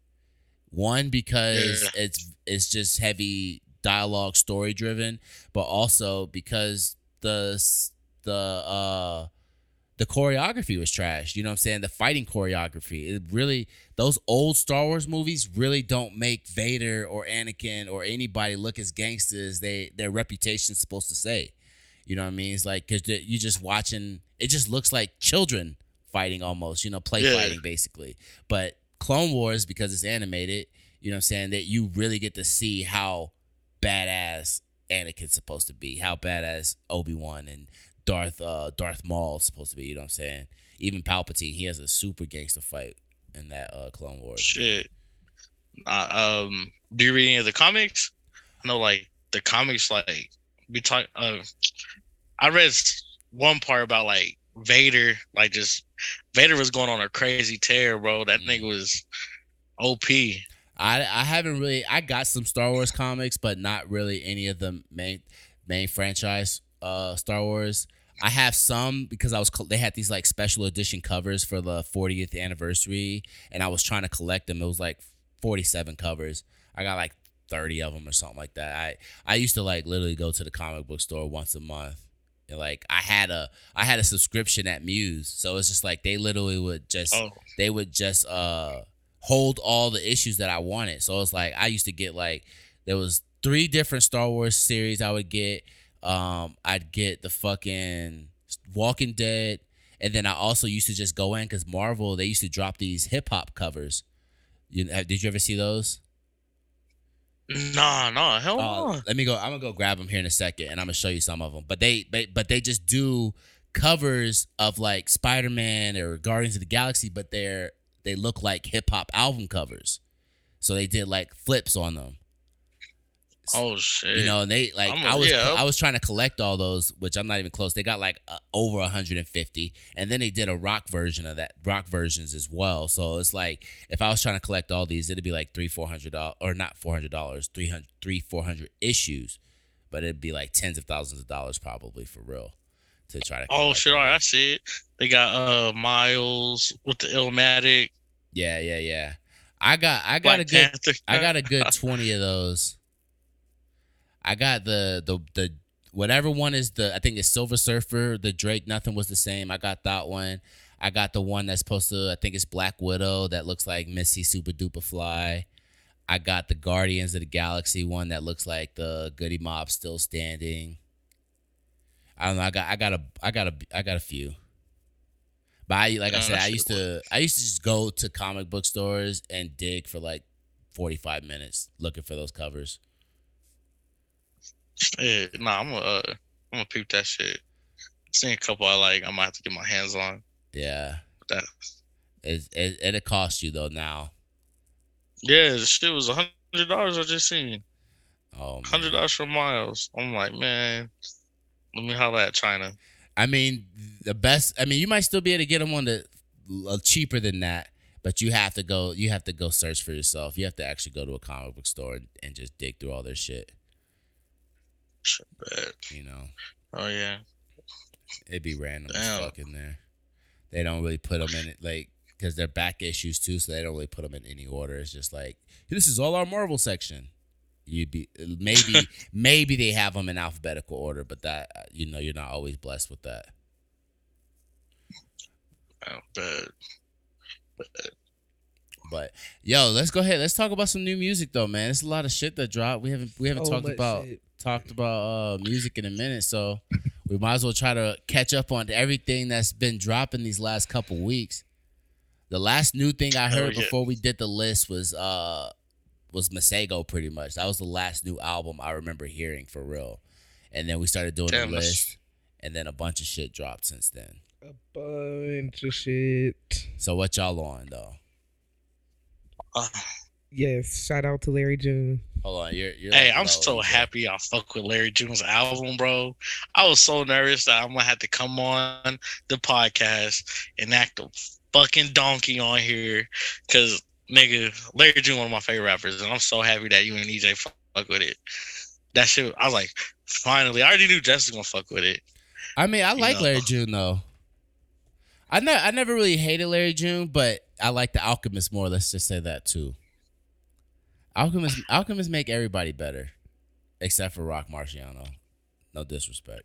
One because Yeah. it's it's just heavy dialogue, story driven, but also because the the uh the choreography was trash. You know what I'm saying? The fighting choreography. It really those old Star Wars movies really don't make Vader or Anakin or anybody look as gangsters they their reputation's supposed to say. You know what I mean? It's like because you're just watching. It just looks like children fighting almost. You know, play Yeah. fighting basically. But Clone Wars because it's animated. You know what I'm saying? That you really get to see how badass Anakin's supposed to be, how badass Obi Wan and Darth uh Darth Maul's supposed to be. You know what I'm saying? Even Palpatine, he has a super gangster fight in that uh Clone Wars. Shit. Uh, um, do you read any of the comics? I know, like the comics, like we talk. Uh, I read one part about like Vader, like just Vader was going on a crazy tear, bro. That Mm. nigga was OP. I I haven't really I got some Star Wars comics, but not really any of the main main franchise uh Star Wars. I have some because I was they had these like special edition covers for the 40th anniversary, and I was trying to collect them. It was like 47 covers. I got like 30 of them or something like that. I I used to like literally go to the comic book store once a month. And like I had a I had a subscription at Muse, so it's just like they literally would just Oh, they would just uh hold all the issues that I wanted. So it's like I used to get like there was three different Star Wars series I would get. Um I'd get the fucking Walking Dead and then I also used to just go in cuz Marvel they used to drop these hip hop covers. You did you ever see those? nah, nah, hell Uh, no. let me go. I'm gonna go grab them here in a second, and I'm gonna show you some of them. But they, they but they just do covers of like Spider Man or Guardians of the Galaxy, but they're they look like hip hop album covers. So they did like flips on them. Oh shit. You know, and they like I'm I was yeah. I was trying to collect all those, which I'm not even close. They got like uh, over 150, and then they did a rock version of that, rock versions as well. So it's like if I was trying to collect all these, it'd be like three, four hundred dollars, or not four hundred dollars, three hundred, three, four hundred issues, but it'd be like tens of thousands of dollars probably for real to try to. oh shit. them. All right, I see it. They got uh Miles with the Illmatic. Yeah, yeah, yeah. I got I got Black a good Panther. I got a good twenty of those. I got the the the whatever one is the I think it's Silver Surfer, the Drake. Nothing was the same. I got that one. I got the one that's supposed to. I think it's Black Widow that looks like Missy Super Duper Fly. I got the Guardians of the Galaxy one that looks like the Goodie Mob still standing. I don't know. I got I got a I got a I got a few. But I like I said, I used to I used to just go to comic book stores and dig for like forty five minutes looking for those covers. Yeah, nah, I'm gonna uh, I'm gonna peep that shit. Seen a couple I like. I might have to get my hands on. Yeah, That it it it'll cost you though now. yeah, the shit was a hundred dollars. I just seen Oh, hundred dollars for Miles. I'm like, man, let me holler at China. I mean, the best. I mean, you might still be able to get them on the uh, cheaper than that, but you have to go. You have to go search for yourself. You have to actually go to a comic book store and, and just dig through all their shit. Shit, bad. You know, Oh yeah, it'd be random as Damn. fuck in there. They don't really put them in it like because they're back issues too, so they don't really put them in any order. It's just like this is all our Marvel section. You'd be maybe maybe they have them in alphabetical order, but that uh, you know you're not always blessed with that. oh, bad. But yo, let's go ahead. Let's talk about some new music though, man. It's a lot of shit that dropped. We haven't we haven't So talked about shit. Talked about uh music in a minute, so we might as well try to catch up on everything that's been dropping these last couple weeks. The last new thing I Oh, heard yeah. before we did the list was uh was Masego pretty much. That was the last new album I remember hearing for real. And then we started doing Damn, the that's- list and then a bunch of shit dropped since then. A bunch of shit. So what y'all on though? Uh, Yes, shout out to Larry June. Hold on, you're, you're hey, like I'm so you happy I fuck with Larry June's album, bro. I was so nervous that I'm gonna have to come on the podcast and act a fucking donkey on here, cause nigga, Larry June one of my favorite rappers, and I'm so happy that you and EJ fuck with it. That shit, I was like, finally, I already knew Jess was gonna fuck with it. I mean, I You like know. Larry June though. I ne- I never really hated Larry June, but I like the Alchemist more. Let's just say that too. Alchemist Alchemist make everybody better, except for Rock Marciano. No disrespect.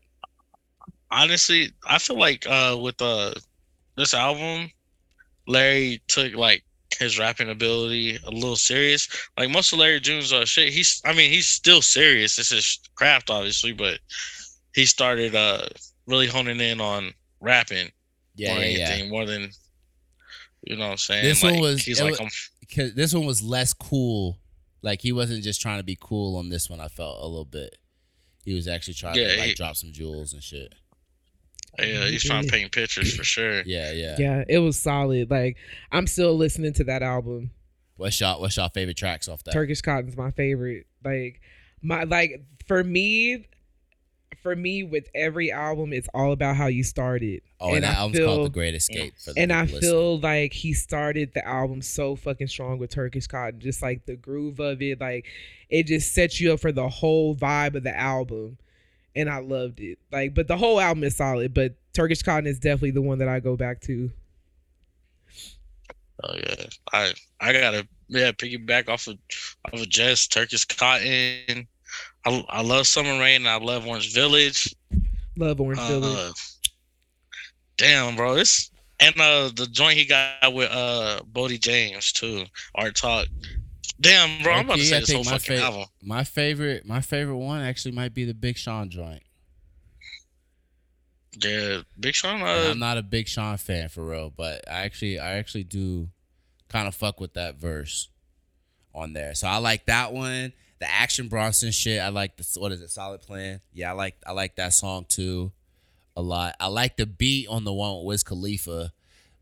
honestly, I feel like uh with uh this album, Larry took like his rapping ability a little serious. Like most of Larry June's uh shit, he's I mean he's still serious. It's his craft obviously, but he started uh really honing in on rapping Yeah, more yeah, than yeah. more than you know what I'm saying. This one was- he's like was- this one was less cool. Like he wasn't just trying to be cool on this one. I felt a little bit. He was actually trying Yeah, to like he- drop some jewels and shit. yeah, he's trying to paint pictures for sure. Yeah, yeah. Yeah, it was solid. Like I'm still listening to that album. What's y'all What's y'all favorite tracks off that? Turkish Cotton's my favorite. Like my like for me, for me with every album, it's all about how you started. oh, and, and that I album's feel- called The Great Escape. For the And I people listening. feel like he started the album so fucking strong with Turkish Cotton. Just like the groove of it, like it just sets you up for the whole vibe of the album. And I loved it. Like, but the whole album is solid. But Turkish Cotton is definitely the one that I go back to. Oh yeah, I I gotta yeah piggyback off of off of Jess Turkish Cotton. I I love Summer Rain. and I love Orange Village. Love Orange Village. Uh, damn, bro, this and uh the joint he got with uh Boldy James too. Art Talk. Damn, bro, I'm about to say I this whole my fucking fa- album. My favorite, my favorite one actually might be the Big Sean joint. Yeah, Big Sean. Uh, I'm not a Big Sean fan for real, but I actually, I actually do kind of fuck with that verse on there. So I like that one. The Action Bronson shit. I like the what is it? Solid Plan. Yeah, I like I like that song too, a lot. I like the beat on the one with Wiz Khalifa.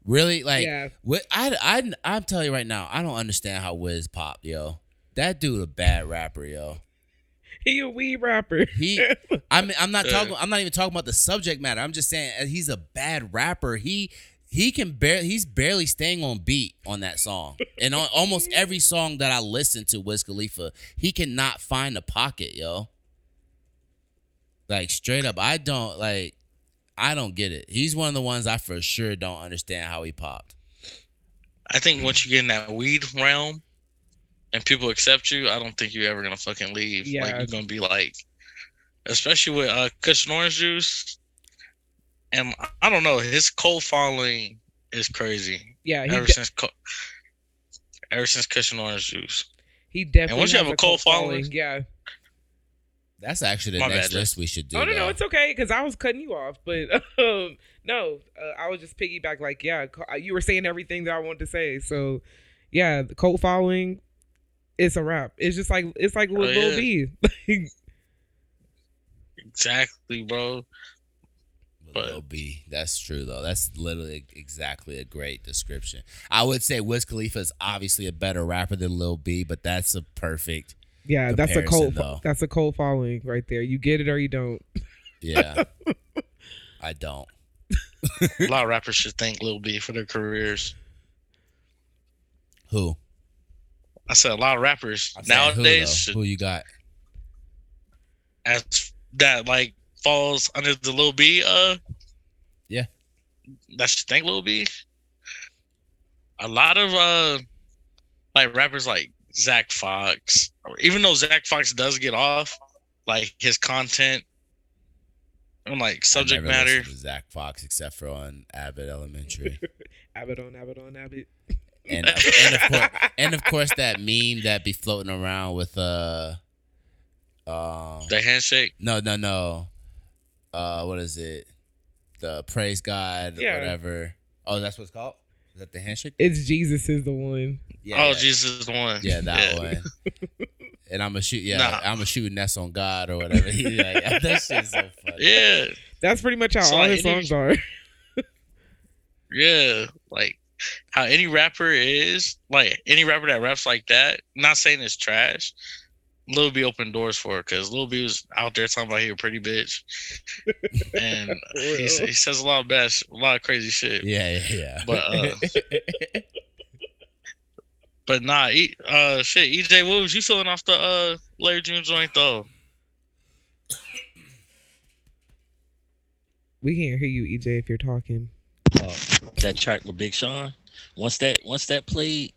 Really, like, Yeah. what I I I'm telling you right now, I don't understand how Wiz popped, yo. That dude a bad rapper, yo. He a weed rapper. He, I mean, I'm not talking. I'm not even talking about the subject matter. I'm just saying uh, he's a bad rapper. He he can barely. He's barely staying on beat on that song. And on almost every song that I listen to, Wiz Khalifa, he cannot find a pocket, yo. Like straight up, I don't like. I don't get it. He's one of the ones I for sure don't understand how he popped. I think once you get in that weed realm and people accept you, I don't think you're ever gonna fucking leave. Like Yeah. you're gonna be like, especially with uh, Kush and Orange Juice. And I don't know, his cult following is crazy. Yeah, he ever de- since co- ever since Kush and Orange Juice. he definitely. once you have a cult following. following- Yeah. That's actually the My next bad, list we should do. Oh no, no, though. it's okay because I was cutting you off, but um, no, uh, I was just piggyback. Like, yeah, you were saying everything that I wanted to say. So, yeah, the cult following, it's a wrap. It's just like it's like Lil, Oh, Lil yeah. B. Exactly, bro. But- Lil B. That's true though. That's literally exactly a great description. I would say Wiz Khalifa is obviously a better rapper than Lil B, but that's a perfect. yeah, that's a cold. Though. That's a cult following right there. You get it or you don't. Yeah. I don't. A lot of rappers should thank Lil B for their careers. Who? I said a lot of rappers I'm who, nowadays should who you got? as that like falls under the little B uh Yeah. That should thank Lil B. A lot of uh like rappers like Zach Fox. Even though Zach Fox does get off, like his content and like subject I never matter. to Zach Fox except for on Abbott Elementary, Abbott on Abbott on Abbott. and and of course, and of course that meme that be floating around with uh, um, The handshake. No, no, no. Uh, what is it? The praise God, Yeah. whatever. Oh, that's what it's called. Is that the handshake? It's Jesus is the one. Yeah, oh, yeah. Jesus is the one. Yeah, that Yeah. one. And I'm a shoot. Yeah, Nah. I'm a shooting that's on God or whatever. He like, that shit's so funny. Yeah, That's pretty much how So, all like, his any- songs are. yeah. Like how any rapper is, like any rapper that raps like that. Not saying it's trash. Lil B opened doors for it because Lil B was out there talking about he a pretty bitch, and he, he says a lot of bad, sh- a lot of crazy shit. Yeah, yeah, yeah. But, uh, But nah, e, uh, shit. EJ, what was you feeling off the uh Larry June joint though? We can't hear you, EJ, if you're talking. uh, that track with Big Sean. Once that once that played,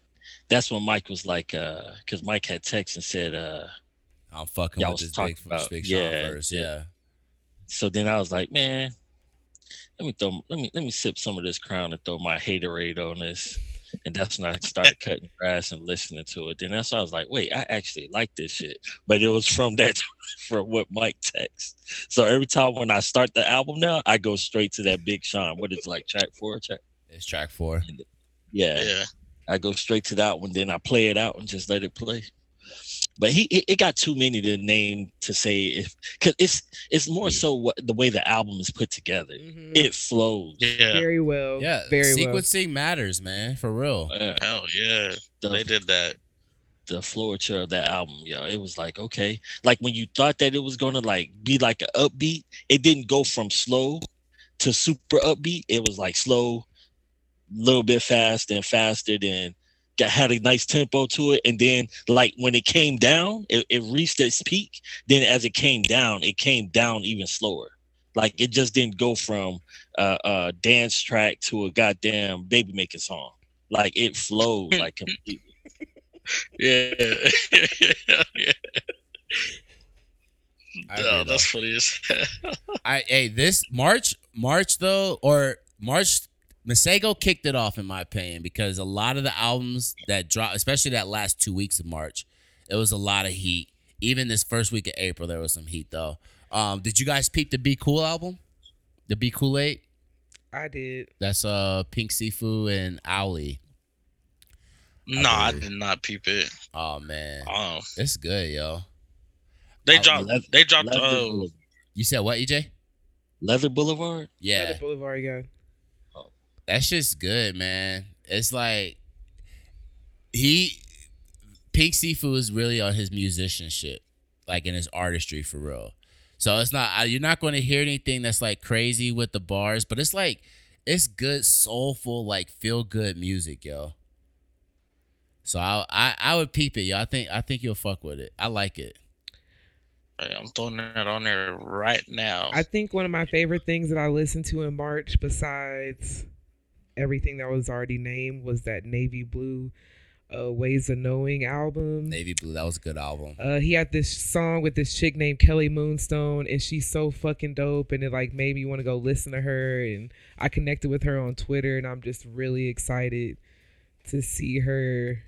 that's when Mike was like, uh, because Mike had text and said, uh, I'm fucking Y'all with was this talking big, about- big Sean yeah, first. yeah. Yeah. so then I was like, man, let me throw, let me let me sip some of this crown and throw my haterade on this. And that's when I started cutting grass and listening to it. Then that's why I was like, wait, I actually like this shit. But it was from that from what Mike texts. So every time when I start the album now, I go straight to that Big Sean. What is it, like track four? Track It's track four. yeah. Yeah. I go straight to that one, then I play it out and just let it play. But he it, it got too many to name to say if because it's it's more so what the way the album is put together. Mhm. It flows. Yeah. very well. Yeah, very well. sequencing matters, man, for real. Uh, Hell yeah. the, They did that. the florature of that album, yeah, it was like okay, like when you thought that it was gonna like be like an upbeat, it didn't go from slow to super upbeat. It was like slow, little bit fast and faster, then got had a nice tempo to it, and then like when it came down, it, it reached its peak. Then as it came down, it came down even slower. Like it just didn't go from uh, a dance track to a goddamn baby making song. Like it flowed like completely. Yeah. yeah. I agree, Oh, that's funny. I hey this March March though or March Masego kicked it off in my opinion because a lot of the albums that dropped, especially that last two weeks of March, it was a lot of heat. Even this first week of April, there was some heat though. Um, did you guys peep the Be Cool album? The B. Cool-Aid? I did. That's uh Pink Siifu and Ahwlee. No, I believe. did not peep it. Oh man, Oh, it's good, yo. they Oh, dropped. Leather- They dropped. Leather, Uh, You said what, EJ? Leather Boulevard. Yeah, The Boulevard, yeah. That's just good, man. It's like he Pink Siifu is really on his musicianship, like in his artistry for real. So it's not uh, you're not going to hear anything that's like crazy with the bars, but it's like it's good, soulful, like feel good music, yo. So I, I I would peep it, yo. I think I think you'll fuck with it. I like it. I'm throwing that on there right now. I think one of my favorite things that I listened to in March, besides everything that was already named, was that Navy Blue uh, Ways of Knowing album. Navy Blue, that was a good album. Uh, he had this song with this chick named Kelly Moonstone, and she's so fucking dope. And it like made me want to go listen to her. And I connected with her on Twitter, and I'm just really excited to see her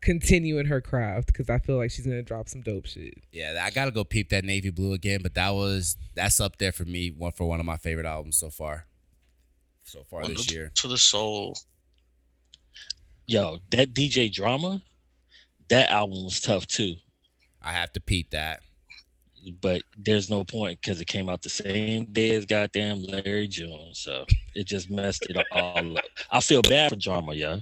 continue in her craft because I feel like she's gonna drop some dope shit. Yeah, I gotta go peep that navy blue again, but that was that's up there for me, one for one of my favorite albums so far. So far Welcome this year. to the soul. Yo, that DJ drama, that album was tough too. I have to peep that. But there's no point because it came out the same day as goddamn Larry June. So it just messed it all up. I feel bad for drama, yo.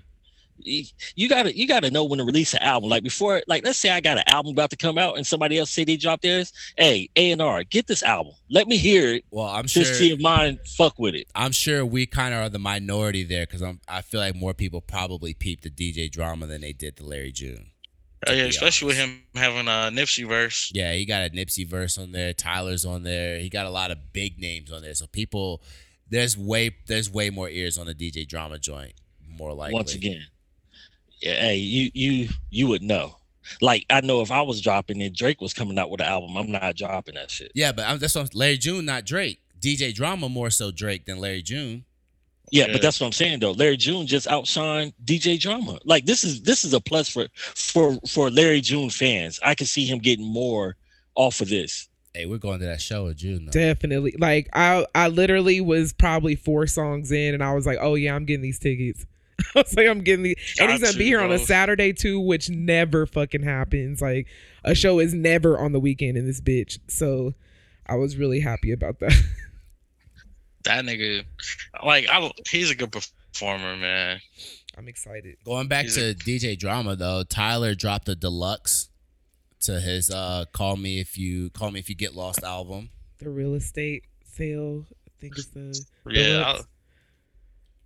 You you gotta you gotta know when to release an album. Like before, like let's say I got an album about to come out and somebody else say they dropped theirs. Hey, A and R, get this album. Let me hear it. Well, I'm sure Just see if mine fuck with it. I'm sure we kind of are the minority there because I'm I feel like more people probably peeped the DJ drama than they did the Larry June. Oh, yeah, be especially with him having a Nipsey verse. Yeah, he got a Nipsey verse on there. Tyler's on there. He got a lot of big names on there. So people, there's way there's way more ears on the DJ drama joint. More likely. Once again, yeah, hey, you you you would know. Like I know if I was dropping and Drake was coming out with an album, I'm not dropping that shit. Yeah, but I'm, that's what I'm, Larry June, not Drake. DJ drama more so Drake than Larry June. Yeah, Yeah. but that's what I'm saying though. Larry June just outshined DJ Drama. Like this is this is a plus for for for Larry June fans. I can see him getting more off of this. Hey, we're going to that show in June though. Definitely. Like I I literally was probably four songs in and I was like, "Oh yeah, I'm getting these tickets." I was like, "I'm getting these." and he's going to be to, here on a. Saturday too, which never fucking happens. Like a show is never on the weekend in this bitch. So I was really happy about that. That nigga, like, I, he's a good performer, man. I'm excited. Going back He's to a- DJ drama though, Tyler dropped a deluxe to his uh "Call Me If You Call Me If You Get Lost" album. The real estate sale, I think it's the Yeah,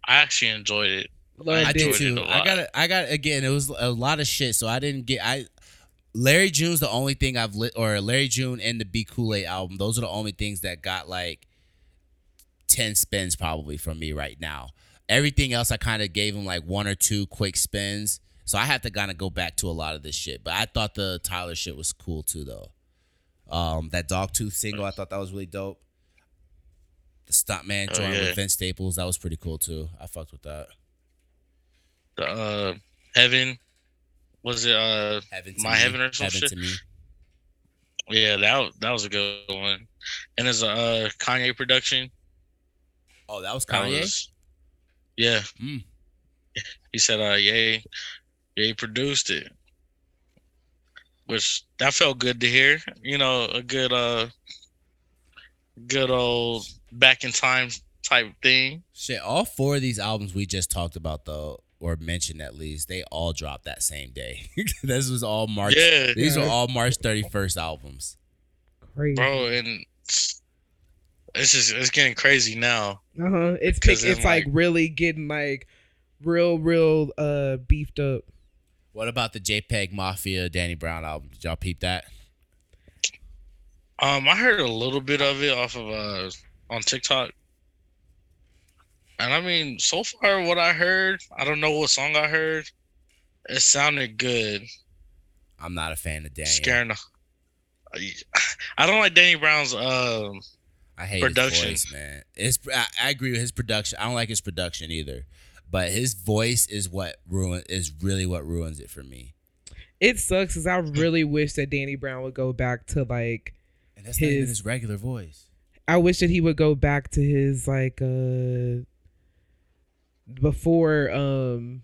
I, I actually enjoyed it. I did too. I got. I got it again. It was a lot of shit, so I didn't get. I Larry June's the only thing I've lit, or Larry June and the B. Cool-Aid album. Those are the only things that got like ten spins probably from me right now. Everything else, I kind of gave him like one or two quick spins. So I have to kind of go back to a lot of this shit. But I thought the Tyler shit was cool too, though. Um, that Dogtooth single, I thought that was really dope. The Stuntman Oh, joint yeah. with Vince Staples, that was pretty cool too. I fucked with that. The uh Heaven. Was it uh Heaven My me. Heaven or some Heaven shit? yeah, that was, that was a good one. And there's a uh, Kanye production. Oh, that was That Kanye. was- yeah. Mm. He said uh yay, Ye produced it. Which that felt good to hear. You know, a good uh good old back in time type thing. Shit, all four of these albums we just talked about though, or mentioned at least, they all dropped that same day. this was all March. Yeah. These were all March thirty first albums. Crazy. Bro, and it's just it's getting crazy now. Uh huh. It's 'Cause pick, it's like, like- really getting like real, real uh beefed up. What about the JPEG Mafia Danny Brown album? Did y'all peep that? Um, I heard a little bit of it off of uh on TikTok. And I mean, so far what I heard, I don't know what song I heard. It sounded good. I'm not a fan of Danny. Scaring the I don't like Danny Brown's um I hate Production. his voice, man. His, I, I agree with his production. I don't like his production either, but his voice is what ruin is really what ruins it for me. It sucks because I really wish that Danny Brown would go back to like. And that's not even His- his regular voice. I wish that he would go back to his like uh before um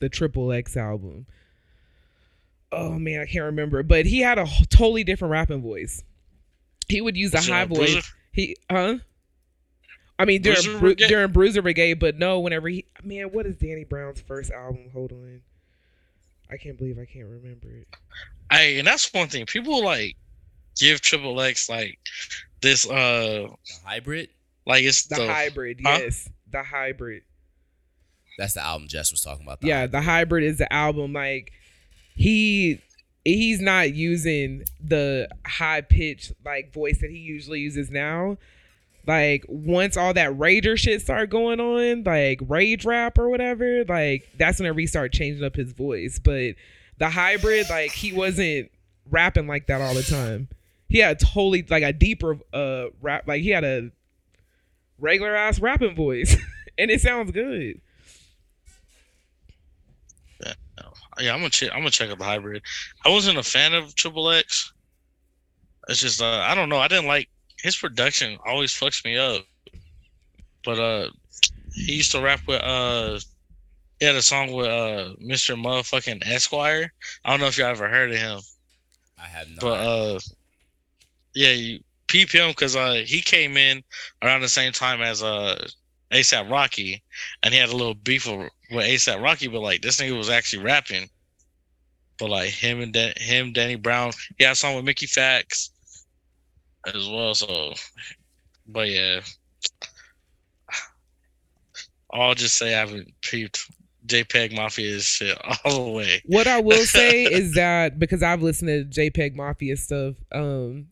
the Triple X album. Oh man, I can't remember, but he had a totally different rapping voice. He would use a Was it high a voice. Bruiser? He, huh? I mean, during Bruiser Bru- Brigade? during Bruiser Brigade, but no, whenever he, man, what is Danny Brown's first album? Hold on, I can't believe I can't remember it. Hey, and that's one thing. People like give Triple X like this uh The hybrid. like it's The, the, hybrid, huh? yes, the hybrid. That's the album Jess was talking about. the yeah, hybrid. the hybrid is the album. Like he he's not using the high pitch like voice that he usually uses now. Like once all that rager shit start going on, like rage rap or whatever, like that's when he start changing up his voice. But the hybrid, like he wasn't rapping like that all the time. He had totally like a deeper uh rap, like he had a regular ass rapping voice, and it sounds good. yeah. I'm gonna check. I'm gonna check out the hybrid. I wasn't a fan of Triple X. It's just uh, I don't know. I didn't like his production. Always fucks me up. But uh, he used to rap with uh, he had a song with uh, Mr. Motherfucking eXquire. I don't know if y'all ever heard of him. I have no. But uh, yeah, you peep him because uh, he came in around the same time as uh, ASAP Rocky, and he had a little beef with, ASAP Rocky. But like this nigga was actually rapping. But like him and Dan- him, Danny Brown, he had a song with Mickey Factz as well. So, but yeah, I'll just say I haven't peeped JPEG Mafia's shit all the way. What I will say is that because I've listened to JPEG Mafia stuff, um,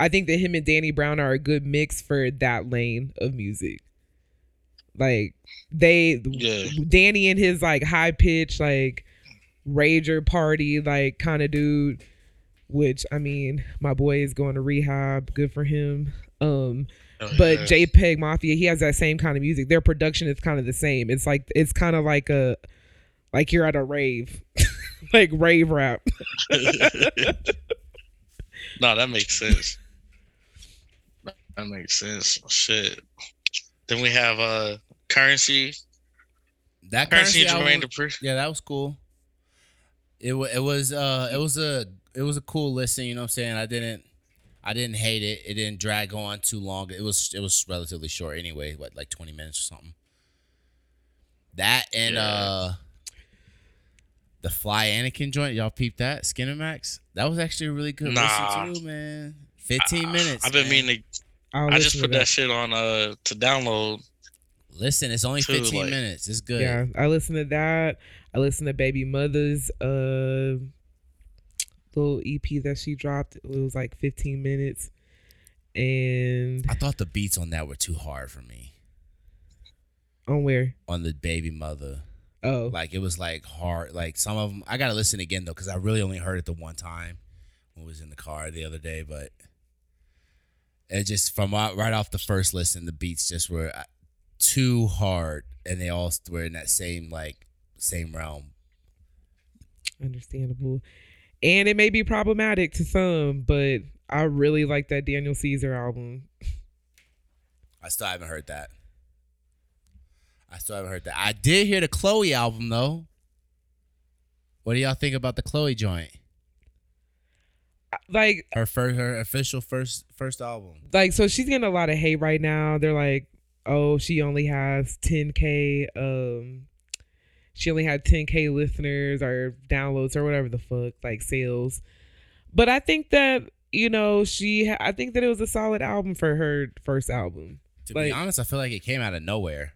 I think that him and Danny Brown are a good mix for that lane of music. Like they, Yeah. Danny and his like high pitch like rager party like kind of dude. Which I mean, my boy is going to rehab. Good for him. Um, but Yeah. JPEG Mafia, he has that same kind of music. Their production is kind of the same. It's like it's kind of like a like you're at a rave, like rave rap. no, that makes sense. That makes sense. Shit. Then we have uh Curren$y. that Curren$y Curren$y Dupri. yeah, that was cool. It it was uh it was a it was a cool listen. You know what I'm saying? I didn't I didn't hate it. It didn't drag on too long. It was it was relatively short anyway. What like 20 minutes or something. That and Yeah. uh the Fly Anakin joint. Y'all peeped that Skinner Max. That was actually a really good Nah. listen too, man. 15 minutes. I've been man. meaning to. I'll I just put to that shit on uh to download. Listen, it's only Too, 15 like- minutes. It's good. Yeah, I listen to that. I listen to BbyMutha's uh little EP that she dropped. It was like 15 minutes, and I thought the beats on that were too hard for me. on where? On the BbyMutha. Oh, Like it was like hard. Like some of them, I gotta listen again though, because I really only heard it the one time when I was in the car the other day. But it just from right off the first listen, the beats just were uh, too hard, and they all were in that same like same realm. Understandable. And it may be problematic to some, but I really like that Daniel Caesar album. I still haven't heard that. I still haven't heard that. I did hear the Chloe album though. What do y'all think about the Chloe joint? Like Her first, her official first first album. like so she's getting a lot of hate right now. They're like, "Oh, she only has 10k um she only had 10k listeners or downloads or whatever the fuck, like sales." But I think that, you know, she ha- I think that it was a solid album for her first album. To Like- be honest, I feel like it came out of nowhere.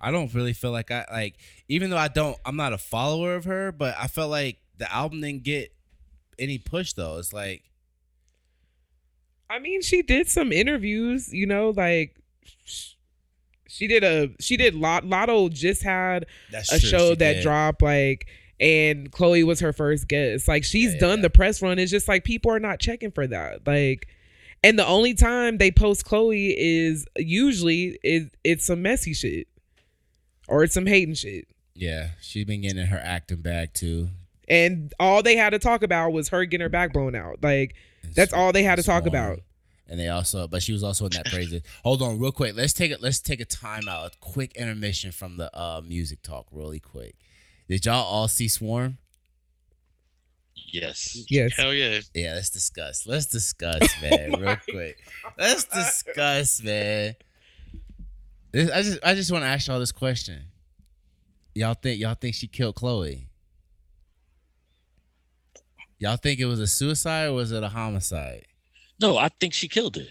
I don't really feel like I like even though I don't I'm not a follower of her, but I felt like the album didn't get any push though. It's like I mean, she did some interviews, you know, like she did a she did Lot Lotto just had that's a true, show that did. dropped like and Chloe was her first guest. Like she's Yeah, done yeah. the press run. It's just like people are not checking for that. Like and the only time they post Chloe is usually is it's some messy shit. Or it's some hating shit. Yeah, she's been getting her acting back too. And all they had to talk about was her getting her back blown out. Like And That's all they had to talk Swarm. about. And they also, but she was also in that crazy. Hold on, real quick. Let's take it. Let's take a timeout, a quick intermission from the uh, music talk, really quick. Did y'all all see Swarm? Yes. yes. Hell yeah. Yeah, let's discuss. Let's discuss, man, real quick. Let's discuss, man. This, I just, I just want to ask y'all this question. Y'all think, y'all think she killed Chloe? Y'all think it was a suicide or was it a homicide? No, I think she killed it.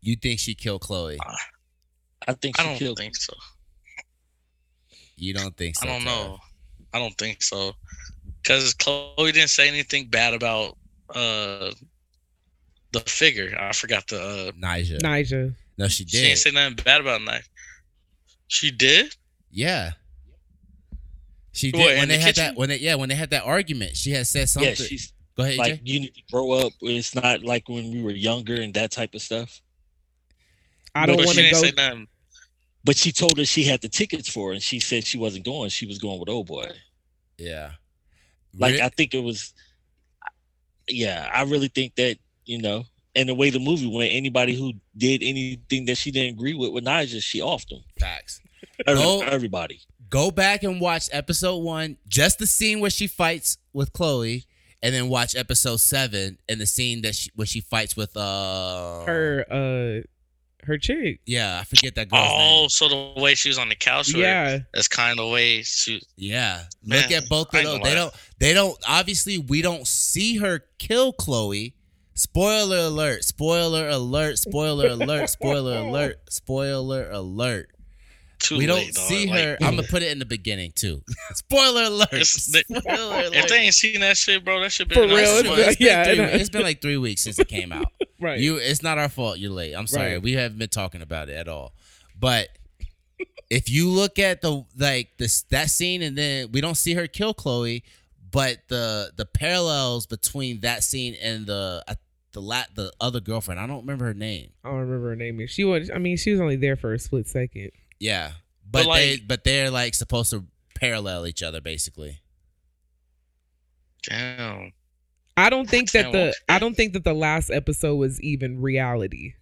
You think she killed Chloe? I think I don't killed. think so. You don't think so? I don't Kev? know. I don't think so. Because Chloe didn't say anything bad about uh the figure. I forgot the uh Nija. Nija. No, she did. she did. didn't say nothing bad about Knife. She did? yeah. She did What, when they the had kitchen? that when they yeah when they had that argument. She had said something. Yeah, she's Go ahead, like EJ. you need to grow up. It's not like when we were younger and that type of stuff. I don't want to go say nothing. But she told us she had the tickets for, it, and she said she wasn't going. She was going with old boy. Yeah. Like Re- I think it was. Yeah, I really think that you know, and the way the movie went, anybody who did anything that she didn't agree with with Nigel, she offed them. facts. Every- Oh. Everybody. Go back and watch episode one, just the scene where she fights with Chloe, and then watch episode seven and the scene that she where she fights with uh her uh her chick. Yeah, I forget that girl's Oh, name. so the way she was on the couch Yeah. that's kind of the way she Yeah. Man, Look at both of ain't those. They don't they don't obviously we don't see her kill Chloe. Spoiler alert. Spoiler alert. Spoiler alert. Spoiler alert. Spoiler alert. Too we don't late, dog. see Like, her. I'm gonna put it in the beginning too. Spoiler alert. It's the- Spoiler alert. If they ain't seen that shit, bro, that should be For real, as it's fuck. been- It's been, Yeah, I three, it's been like three weeks since it came out. Right. You, it's not our fault. You're late. I'm sorry. Right. We haven't been talking about it at all. But if you look at the like this that scene, and then we don't see her kill Chloe, but the the parallels between that scene and the uh, the la- the other girlfriend, I don't remember her name. I don't remember her name. She was. I mean, she was only there for a split second. Yeah, But, but, they but they're like supposed to parallel each other basically. Damn. I don't think that the. I don't think that the last episode was even reality.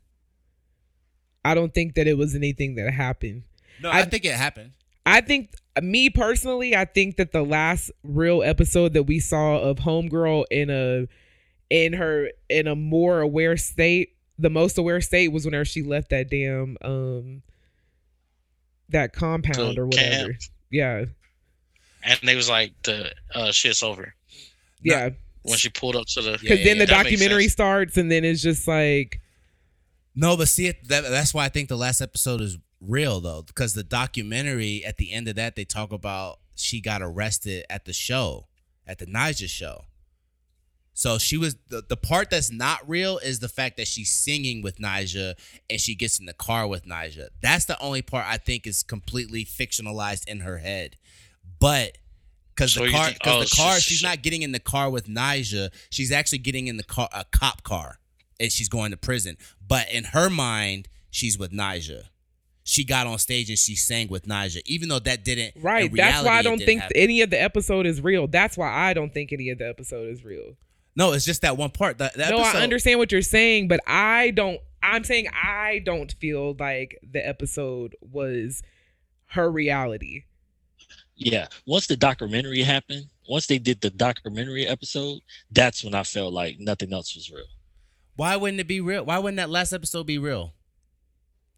I don't think that it was anything that happened. No, I- I think it happened. I think me personally, I think that the last real episode that we saw of Homegirl in a in her in a more aware state, the most aware state was whenever she left that damn um that compound The or whatever. camp. Yeah. And they was like the uh shit's over Yeah. when she pulled up to the. Yeah, Because yeah, then the yeah. That makes documentary starts and then it's just like No, but see, that, that's why I think the last episode is real though, because the documentary at the end of that they talk about she got arrested at the show, at the Nija show. So she was the, the part that's not real is the fact that she's singing with Nija and she gets in the car with Nija. That's the only part I think is completely fictionalized in her head. But because So the car, think- because oh, the car, sh- she's sh- not getting in the car with Nija. She's actually getting in the car, a cop car, and she's going to prison. But in her mind, she's with Nija. she got on stage and she sang with Nija, even though that didn't. in Right. That's why I don't didn't think happen. any of the episode is real. That's why I don't think any of the episode is real. No, it's just that one part. The, the no, episode, I understand what you're saying, but I don't. I'm saying I don't feel like the episode was her reality. Yeah. Once the documentary happened, once they did the documentary episode, that's when I felt like nothing else was real. Why wouldn't it be real? Why wouldn't that last episode be real?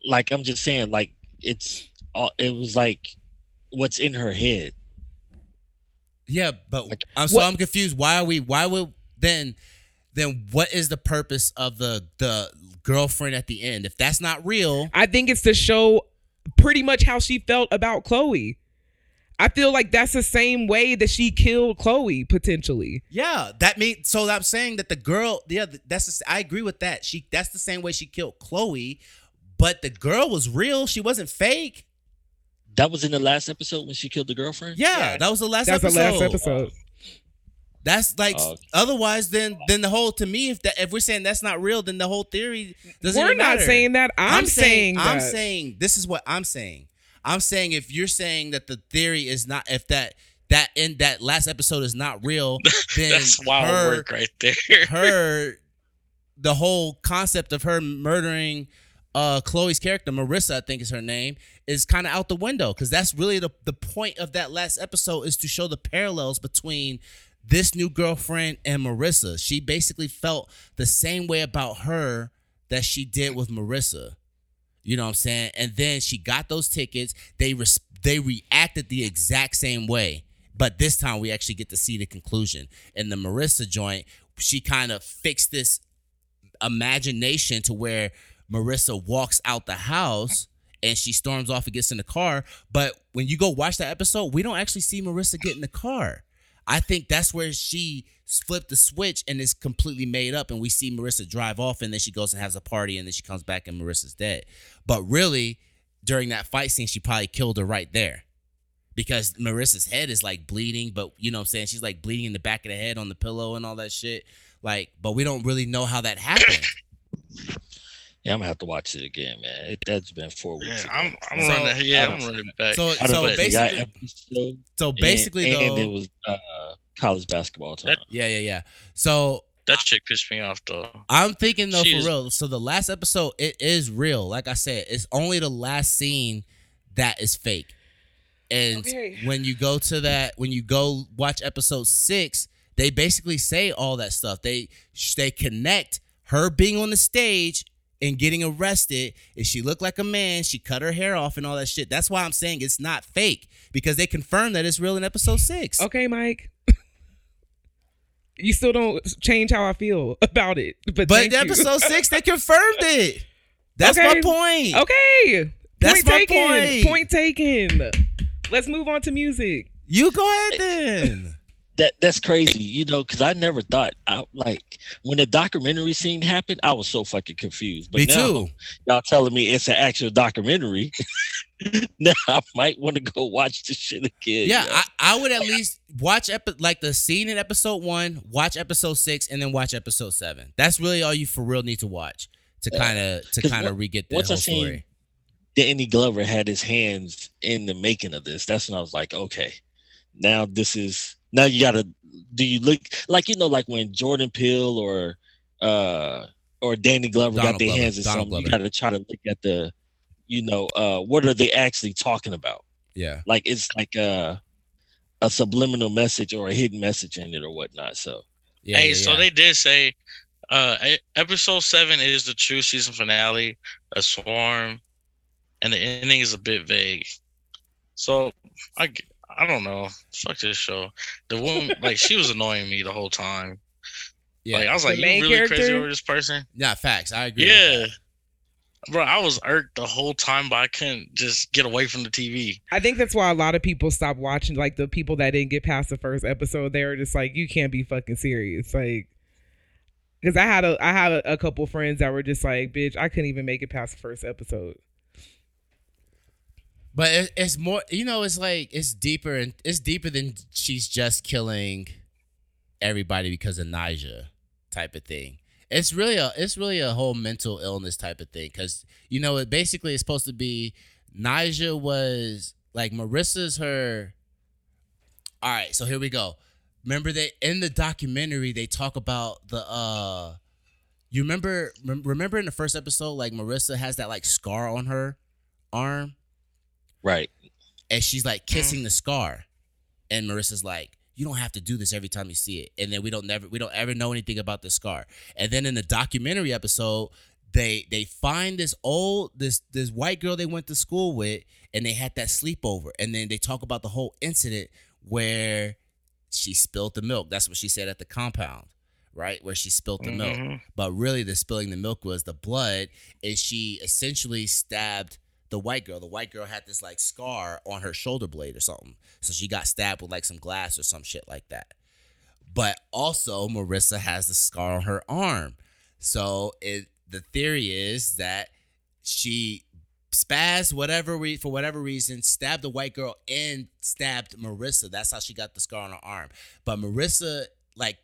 Like I'm just saying, like it's all it was like what's in her head. Yeah, but Like, I'm so what- I'm confused. Why are we? Why would then? Then what is the purpose of the the girlfriend at the end? If that's not real, I think it's to show pretty much how she felt about Chloe. I feel like that's the same way that she killed Chloe potentially. yeah, that means. So I'm saying that the girl, yeah, that's. The, I agree with that. She that's the same way she killed Chloe, but the girl was real. She wasn't fake. That was in the last episode when she killed the girlfriend. Yeah, Yeah. that was the last That's episode. the last episode. That's like Oh. otherwise then then the whole to me if that if we're saying that's not real then the whole theory doesn't We're even not matter. saying that. I'm, saying, I'm saying this is what I'm saying. I'm saying if you're saying that the theory is not if that that in that last episode is not real, then That's wild her, work right there. her the whole concept of her murdering uh Chloe's character, Marissa, I think is her name, is kind of out the window because that's really the the point of that last episode is to show the parallels between this new girlfriend and Marissa. She basically felt the same way about her that she did with Marissa. You know what I'm saying? And then she got those tickets. They they reacted the exact same way. But this time we actually get to see the conclusion. In the Marissa joint, she kind of fixed this imagination to where Marissa walks out the house and she storms off and gets in the car. But when you go watch that episode, we don't actually see Marissa get in the car. I think that's where she flipped the switch and is completely made up. And we see Marissa drive off and then she goes and has a party and then she comes back and Marissa's dead. But really, during that fight scene, she probably killed her right there. Because Marissa's head is like bleeding, but you know what I'm saying? She's like bleeding in the back of the head on the pillow and all that shit. Like, but we don't really know how that happened. Yeah, I'm gonna have to watch it again, man. It, that's been four weeks. ago. I'm, I'm So, running. Yeah, I I'm running back. So, so know, they got basically, episode, so basically, and, though, and it was uh, college basketball time. That- yeah, yeah, yeah. So that chick pissed me off though. I'm thinking though She is- for real. So the last episode, it is real. Like I said, it's only the last scene that is fake. And Okay. when you go to that, when you go watch episode six, they basically say all that stuff. They they connect her being on the stage and getting arrested. If she looked like a man, she cut her hair off and all that shit. That's why I'm saying it's not fake because they confirmed that it's real in episode six. Okay, Mike. you still don't change how I feel about it. But, But episode six, they confirmed it. That's Okay. my point. Okay. That's point my taken. point. Point taken. Let's move on to music. You go ahead then. That that's crazy, you know, because I never thought I like when the documentary scene happened, I was so fucking confused. But Me now too. y'all telling me it's an actual documentary. now I might want to go watch the shit again. Yeah. I, I would at least watch epi- like the scene in episode one, watch episode six, and then watch episode seven. That's really all you for real need to watch to kind of to kind of on- re-get the I whole seen- story. Danny Glover had his hands in the making of this. That's when I was like, okay, now this is now you gotta do you look like you know like when Jordan Peele or uh or Danny Glover Donald got their Glover, hands in Donald something, you gotta try to look at the you know uh what are they actually talking about? Yeah, Like it's like a a subliminal message or a hidden message in it or whatnot. So yeah. hey, yeah, so yeah. they did say uh episode seven is the true season finale, a swarm, and the ending is a bit vague. So I g- I don't know. Fuck this show. The woman like she was annoying me the whole time. yeah, Like I was The like, you main really crazy over this person? yeah, facts. I agree. Yeah. Bro, I was irked the whole time, but I couldn't just get away from the TV. I think that's why a lot of people stopped watching. Like the people that didn't get past the first episode, they were just like, "You can't be fucking serious." Like, because I had a I had a, a couple friends that were just like, "Bitch, I couldn't even make it past the first episode." But it, it's more, you know, it's like it's deeper and it's deeper than she's just killing everybody because of Nija type of thing. It's really a it's really a whole mental illness type of thing because you know it basically is supposed to be Nija was like Marissa's her. All right, so here we go. Remember that in the documentary they talk about the uh you remember rem- remember in the first episode like Marissa has that like scar on her arm Right. and she's like kissing the scar. And Marissa's like you don't have to do this every time you see it. And then we don't never we don't ever know anything about the scar. And then in the documentary episode they they find this old this this white girl they went to school with and they had that sleepover. And then they talk about the whole incident where she spilled the milk. That's what she said at the compound right? Where she spilled the milk. Mhm. but really the spilling the milk was the blood. And she essentially stabbed the white girl the white girl had this like scar on her shoulder blade or something. So she got stabbed with like some glass or some shit like that. But also marissa has the scar on her arm. So it the theory is that she spazzed whatever re- for whatever reason stabbed the white girl and stabbed marissa. That's how she got the scar on her arm. But marissa like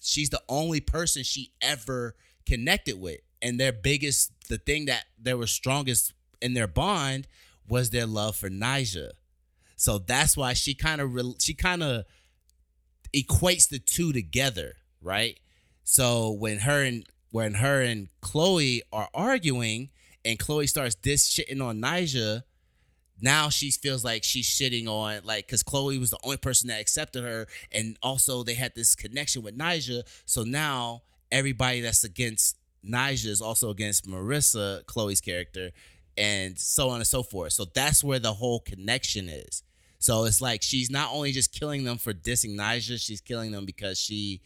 she's the only person she ever connected with. And their biggest the thing that they were strongest in their bond was their love for Nija. So that's why she kind of she kind of equates the two together, right? So when her and when her and Chloe are arguing and Chloe starts diss shitting on Nija, now she feels like she's shitting on like because Chloe was the only person that accepted her, and also they had this connection with Nija. So now everybody that's against Nija is also against Marissa, Chloe's character, and so on and so forth. So that's where the whole connection is. So it's like she's not only just killing them for dissing Nija, she's killing them because she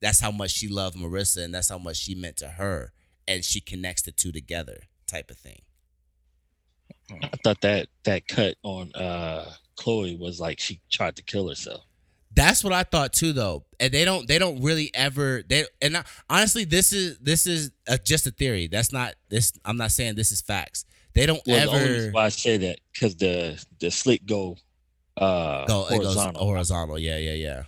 that's how much she loved Marissa and that's how much she meant to her. And she connects the two together, type of thing. I thought that that cut on uh Chloe was like she tried to kill herself. That's what I thought too, though. And they don't, they don't really ever. They and I, honestly, this is this is a, just a theory. That's not this. I'm not saying this is facts. They don't Well, the ever reason why I say that because the the slit go uh go horizontal. horizontal. Yeah, yeah, yeah.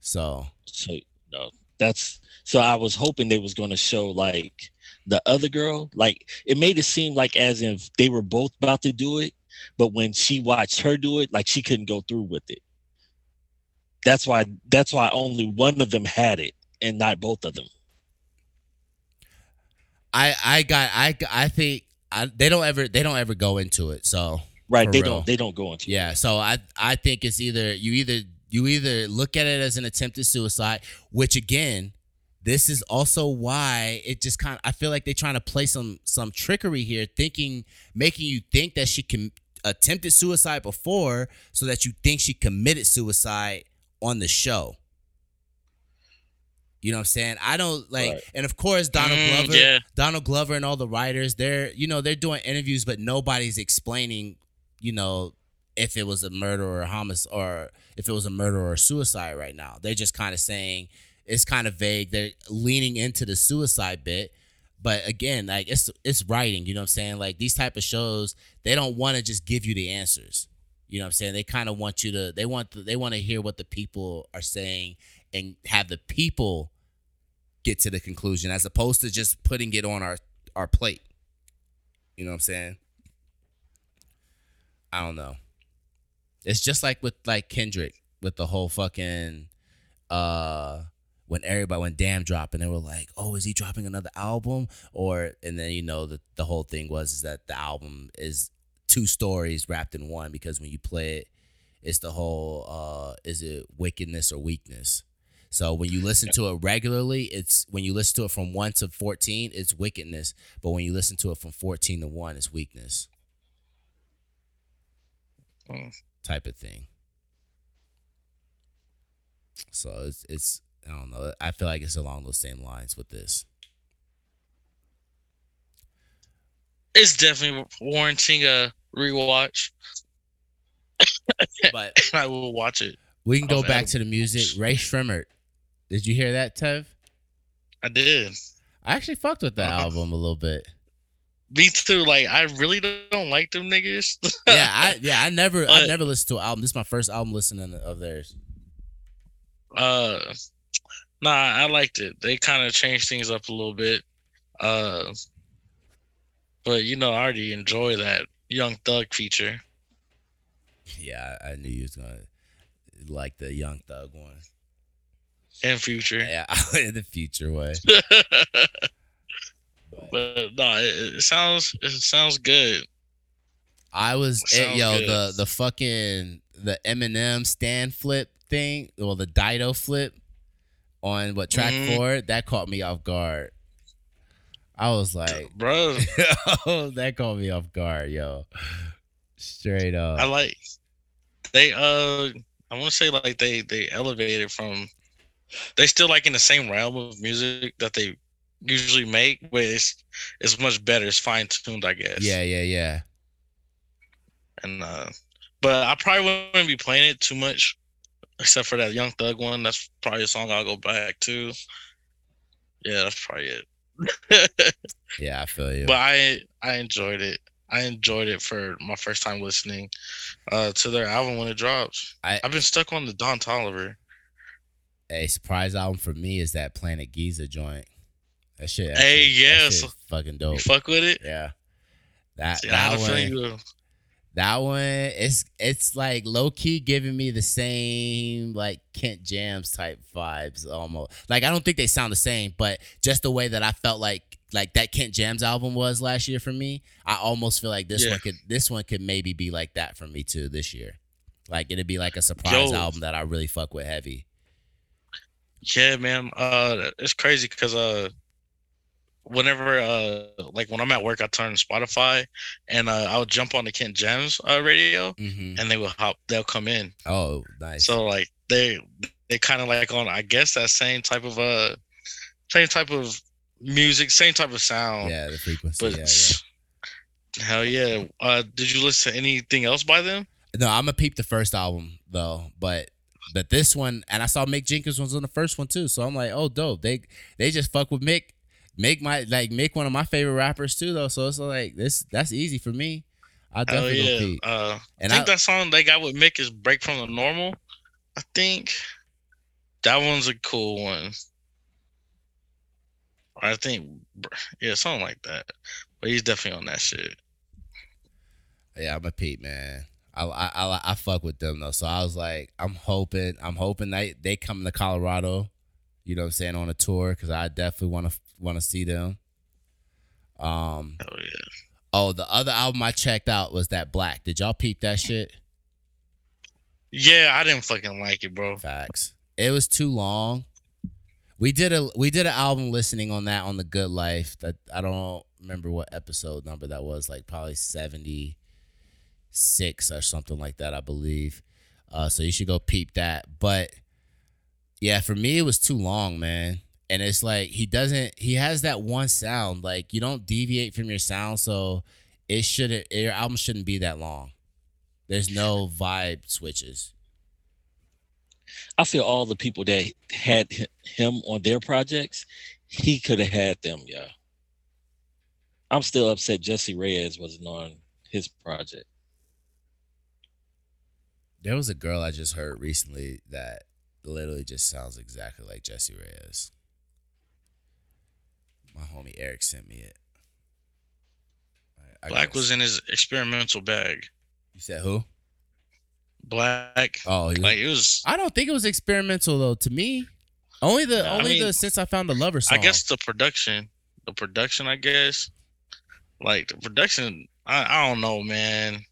So So no, that's so I was hoping they was gonna show like the other girl. Like it made it seem like as if they were both about to do it, but when she watched her do it, like she couldn't go through with it. That's why that's why only one of them had it and not both of them. I, I got, I, I think I, they don't ever, they don't ever go into it. So Right. They real. don't they don't go into it. Yeah, so I I think it's either you either you either look at it as an attempted suicide, which again, this is also why it just kind of I feel like they're trying to play some some trickery here, thinking making you think that she can attempted suicide before, so that you think she committed suicide on the show. You know what I'm saying? I don't like, Right. and of course Donald Mm, Glover, yeah. Donald Glover, and all the writers, they're you know they're doing interviews, but nobody's explaining, you know, if it was a murder or a homicide or if it was a murder or a suicide right now. They're just kind of saying it's kind of vague. They're leaning into the suicide bit, but again, like it's it's writing. You know what I'm saying? Like these type of shows, they don't want to just give you the answers. You know what I'm saying? They kind of want you to. They want the, they want to hear what the people are saying and have the people get to the conclusion as opposed to just putting it on our our plate. You know what I'm saying? I don't know. It's just like with like Kendrick with the whole fucking uh when everybody when Damn dropped and they were like, "Oh, is he dropping another album?" Or and then you know the the whole thing was is that the album is two stories wrapped in one because when you play it, it's the whole uh is it wickedness or weakness. So when you listen to it regularly, it's when you listen to it from 1 to 14, it's wickedness, but when you listen to it from 14 to 1, it's weakness. Mm. Type of thing. So it's it's I don't know. I feel like it's along those same lines with this. It's definitely warranting a rewatch. But I will watch it. we can go back to the music. Rae Sremmurd. Did you hear that, Tev? I did. I actually fucked with that Uh-huh. album a little bit. Me too. Like I really don't like them niggas. Yeah, I yeah, I never I never listened to an album. This is my first album listening of theirs. uh nah, I liked it. They kind of changed things up a little bit. Uh but you know, I already enjoy that Young Thug feature. Yeah, I, I knew you was gonna like the Young Thug one. And Future. Yeah, in the future way. But no, it, it sounds it sounds good. I was eh, Sounds yo good. the the fucking the Eminem Stan flip thing or the Dido flip on what track Mhm. four that caught me off guard. I was like, Bro, that caught me off guard, yo. Straight up. I like they uh I want to say like they they elevated from they still like in the same realm of music that they usually make, but it's it's much better. It's fine tuned, I guess. yeah, yeah, yeah. And uh but I probably wouldn't be playing it too much, except for that Young Thug one. That's probably a song I'll go back to. Yeah, that's probably it. Yeah, I feel you. but I I enjoyed it. I enjoyed it for my first time listening uh to their album when it drops. I- I've been stuck on the Don Toliver. A surprise album for me is that Planet Giza joint. That shit. that Hey, shit- that yeah, shit fucking You dope. fuck with it? Yeah. That See, that one. feeling. Uh, that one, it's it's like low key giving me the same like Kent Jamz type vibes almost. Like I don't think they sound the same, but just the way that I felt like like that Kent Jamz album was last year for me, I almost feel like this Yeah. one could this one could maybe be like that for me too this year. Like it'd be like a surprise Yo. album that I really fuck with heavy. Yeah, man. Uh, it's crazy because uh, whenever uh, like when I'm at work, I turn Spotify, and uh, I'll jump on the Kent Jamz uh, radio, hmm and they will hop. They'll come in. Oh, nice. So like they they kind of like on I guess that same type of uh same type of music, same type of sound. yeah, the frequency. But yeah, yeah. hell yeah. Uh, did you listen to anything else by them? No, I'm gonna peep the first album though, but but this one, and I saw Mick Jenkins was on the first one too, so I'm like, oh, dope. They they just fuck with Mick, make my like Mick one of my favorite rappers too though. So it's like this that's easy for me. I definitely yeah. Uh, And I think I- that song they got with Mick is "Break from the Normal." I think that one's a cool one. I think, yeah, something like that. But he's definitely on that shit. Yeah, I'm a peep man. I, I I I fuck with them though, so I was like, I'm hoping I'm hoping they they come to Colorado. You know what I'm saying on a tour because I definitely want to want to see them. Um. Hell yeah. Oh, the other album I checked out was that 6LACK. Did y'all peep that shit? Yeah, I didn't fucking like it, bro. Facts. It was too long. We did a we did an album listening on that on the Good Life. That I don't remember what episode number that was. Like probably seventy six or something like that. I believe. Uh, so you should go peep that. But yeah, for me it was too long, man. And it's like he doesn't. He has that one sound. Like you don't deviate from your sound, so it shouldn't. Your album shouldn't be that long. There's no vibe switches. I feel all the people that had him on their projects, he could have had them, yeah. I'm still upset Jessie Reyez wasn't on his project. There was a girl I just heard recently that literally just sounds exactly like Jessie Reyez. My homie Eric sent me it. I- I 6LACK was in his experimental bag. You said who? Black, Oh, he was- like it was. I don't think it was experimental though. To me, only the I only mean, the since I found the lover song. I guess the production, the production, I guess, like the production. I, I don't know, man.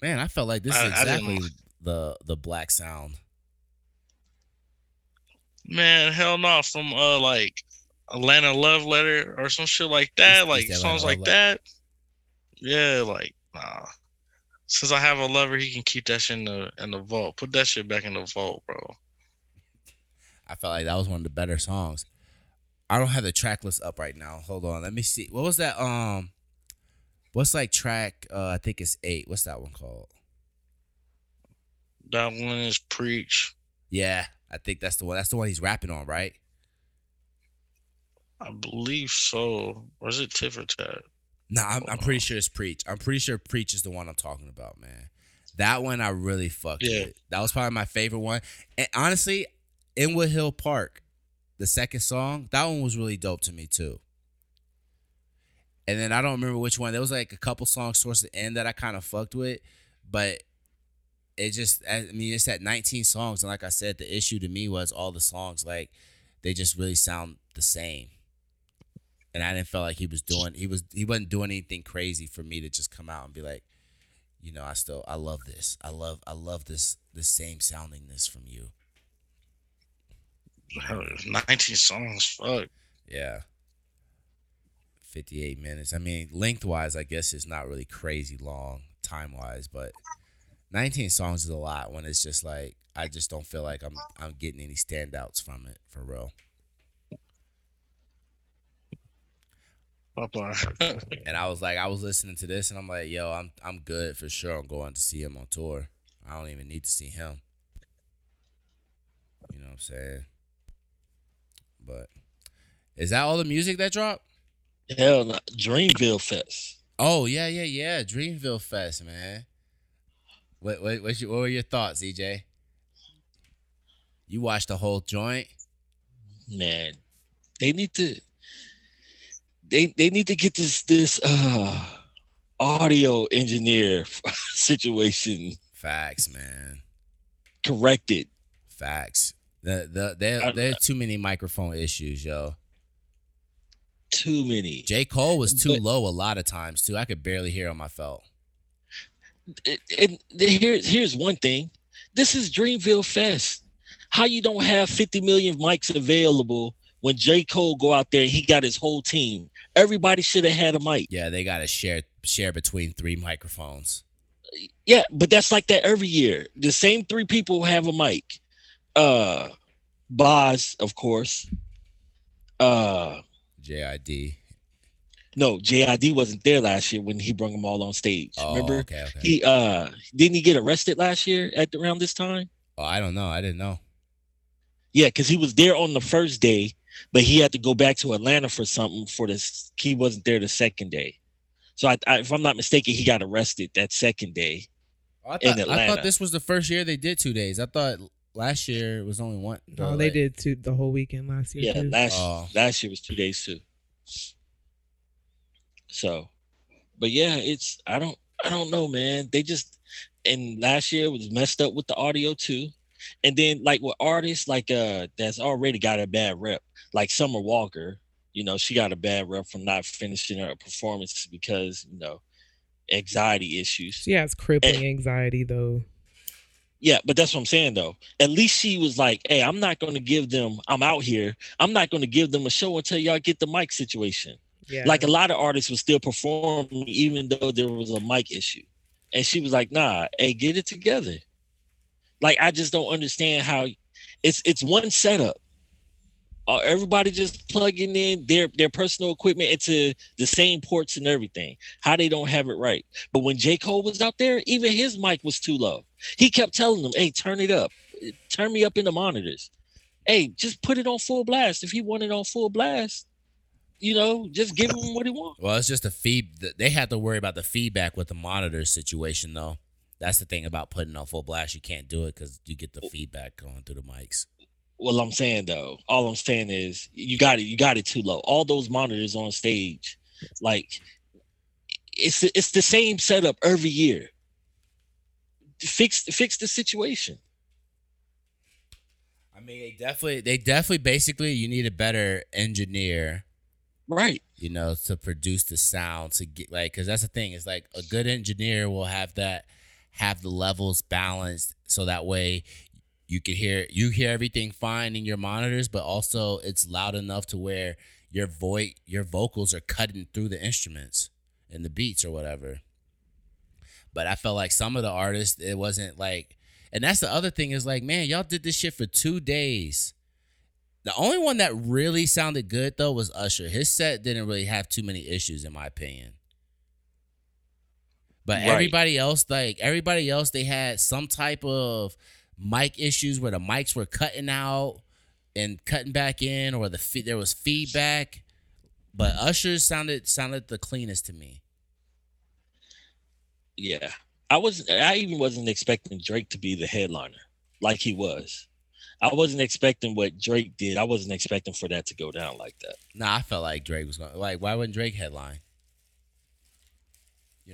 Man, I felt like this is I- I exactly the the 6LACK sound. Man, hell no. From uh like Atlanta Love Letter or some shit like that, East- like East songs Atlanta like that. Yeah, like nah. Since I have a lover, he can keep that shit in the in the vault. Put that shit back in the vault, bro. I felt like that was one of the better songs. I don't have the track list up right now. Hold on, let me see. What was that? Um, what's like track? Uh, I think it's eight. What's that one called? That one is preach. Yeah, I think that's the one. That's the one he's rapping on, right? I believe so. Or is it tit for tat? No, I'm, I'm pretty sure it's Preach. I'm pretty sure Preach is the one I'm talking about, man. That one I really fucked Yeah. with. That was probably my favorite one. And honestly, Inwood Hill Park, the second song, that one was really dope to me too. And then I don't remember which one. There was like a couple songs towards the end that I kind of fucked with, but it just I mean it's at 19 songs, and like I said, the issue to me was all the songs like they just really sound the same, and I didn't feel like he was doing he was he wasn't doing anything crazy for me to just come out and be like, you know, I still I love this, I love I love this the same soundingness from you. 19 songs. Fuck. Yeah. 58 minutes. I mean, lengthwise, I guess it's not really crazy long time wise, but 19 songs is a lot when it's just like I just don't feel like I'm I'm getting any standouts from it for real. Papa. And I was like, I was listening to this and I'm like, yo, I'm I'm good for sure. I'm going to see him on tour. I don't even need to see him. You know what I'm saying? But is that all the music that dropped? Hell, no. Dreamville Fest. Oh yeah, yeah, yeah. Dreamville Fest, man. What what what, your, what were your thoughts, Eijay? You watched the whole joint? Man, they need to. They they need to get this this uh audio engineer situation Facts, man. corrected. Facts. The the there I- there are too many microphone issues, yo. Too many. J. Cole was too But- low a lot of times too. I could barely hear him. I felt. and here's here's one thing. This is Dreamville Fest. How you don't have 50 million mics available when J. Cole go out there, he got his whole team. Everybody should have had a mic. Yeah, they got to share share between three microphones. Yeah, but that's like that every year. The same three people have a mic. Uh Bas, of course. Uh JID. no, JID wasn't there last year when he brought them all on stage. Oh, Remember? okay, okay. He uh didn't he get arrested last year at around this time? oh, I don't know. I didn't know. Yeah, because he was there on the first day, but he had to go back to Atlanta for something for this. He wasn't there the second day. So I, I, if I'm not mistaken, he got arrested that second day. Oh, I In thought, I thought this was the first year they did two days. I thought last year it was only one. No, they did two the whole weekend last year. Yeah, too. last Oh. last year was two days too. So, but yeah, it's I don't I don't know, man. They just and last year was messed up with the audio too. And then like with artists like uh that's already got a bad rep, like Summer Walker, you know, she got a bad rep from not finishing her performance because, you know, anxiety issues. She has crippling anxiety though. Yeah, but that's what I'm saying though. At least she was like, "Hey, I'm not going to give them. I'm out here. I'm not going to give them a show until y'all get the mic situation." Yeah. Like a lot of artists would still perform even though there was a mic issue, and she was like, "Nah, hey, get it together." Like I just don't understand how it's it's one setup. Uh, everybody just plugging in their their personal equipment into the same ports and everything. How they don't have it right. But when J Cole was out there, even his mic was too low. He kept telling them, "Hey, turn it up. Turn me up in the monitors. Hey, just put it on full blast. If he wanted on full blast, you know, just give him what he wants." Well, it's just a feed. They had to worry about the feedback with the monitor situation, though. That's the thing about putting on full blast. You can't do it because you get the feedback going through the mics. Well, I'm saying though, all I'm saying is you got it. You got it too low. All those monitors on stage, like it's it's the same setup every year. Fix fix the situation. I mean, they definitely, they definitely, basically, you need a better engineer, Right. you know, to produce the sound to get like, because that's the thing. Is like a good engineer will have that, have the levels balanced, so that way you can hear you hear everything fine in your monitors, but also it's loud enough to where your voice, your vocals are cutting through the instruments and the beats or whatever. But I felt like some of the artists, it wasn't like, and that's the other thing is like, man, y'all did this shit for two days. The only one that really sounded good though was Usher. His set didn't really have too many issues, in my opinion. But Right. everybody else, like everybody else, they had some type of mic issues where the mics were cutting out and cutting back in, or the fe- there was feedback. But Usher sounded sounded the cleanest to me. Yeah. I was I even wasn't expecting Drake to be the headliner like he was. I wasn't expecting what Drake did. I wasn't expecting for that to go down like that. Nah, I felt like Drake was going. Like, why wouldn't Drake headline?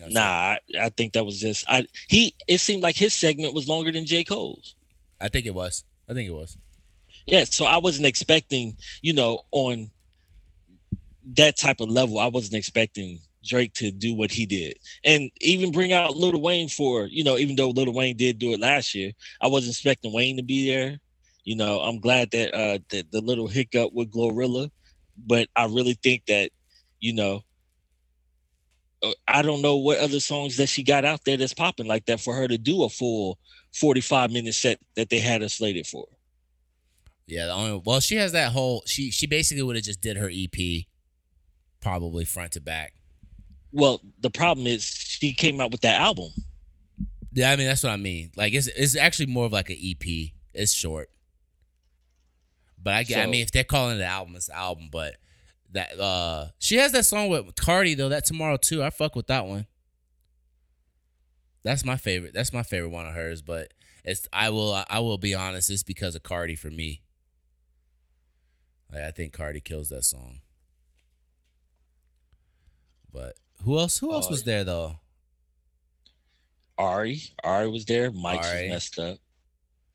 Know Nah? I, I think that was just I he it seemed like his segment was longer than J. Cole's. I think it was. I think it was. Yeah, so I wasn't expecting, you know, on that type of level, I wasn't expecting Drake to do what he did. And even bring out Lil Wayne for, you know, even though Lil Wayne did do it last year, I wasn't expecting Wayne to be there. You know, I'm glad that uh that the little hiccup with Glorilla, but I really think that, you know, Uh, I don't know what other songs that she got out there that's popping like that for her to do a full 45 minute set that they had her slated for. Yeah, the only well, she has that whole she she basically would have just did her EP, probably front to back. Well, the problem is she came out with that album. Yeah, I mean that's what I mean. Like it's it's actually more of like an EP. It's short, but I get. I mean, if they're calling it an album, it's an album. But that uh, she has that song with Cardi though. That tomorrow too. I fuck with that one. That's my favorite. That's my favorite one of hers. But it's I will I will be honest. It's because of Cardi for me. Like I think Cardi kills that song. But who else? Who else Oh, was there though? Ari, Ari was there. Mike was Ari. messed up.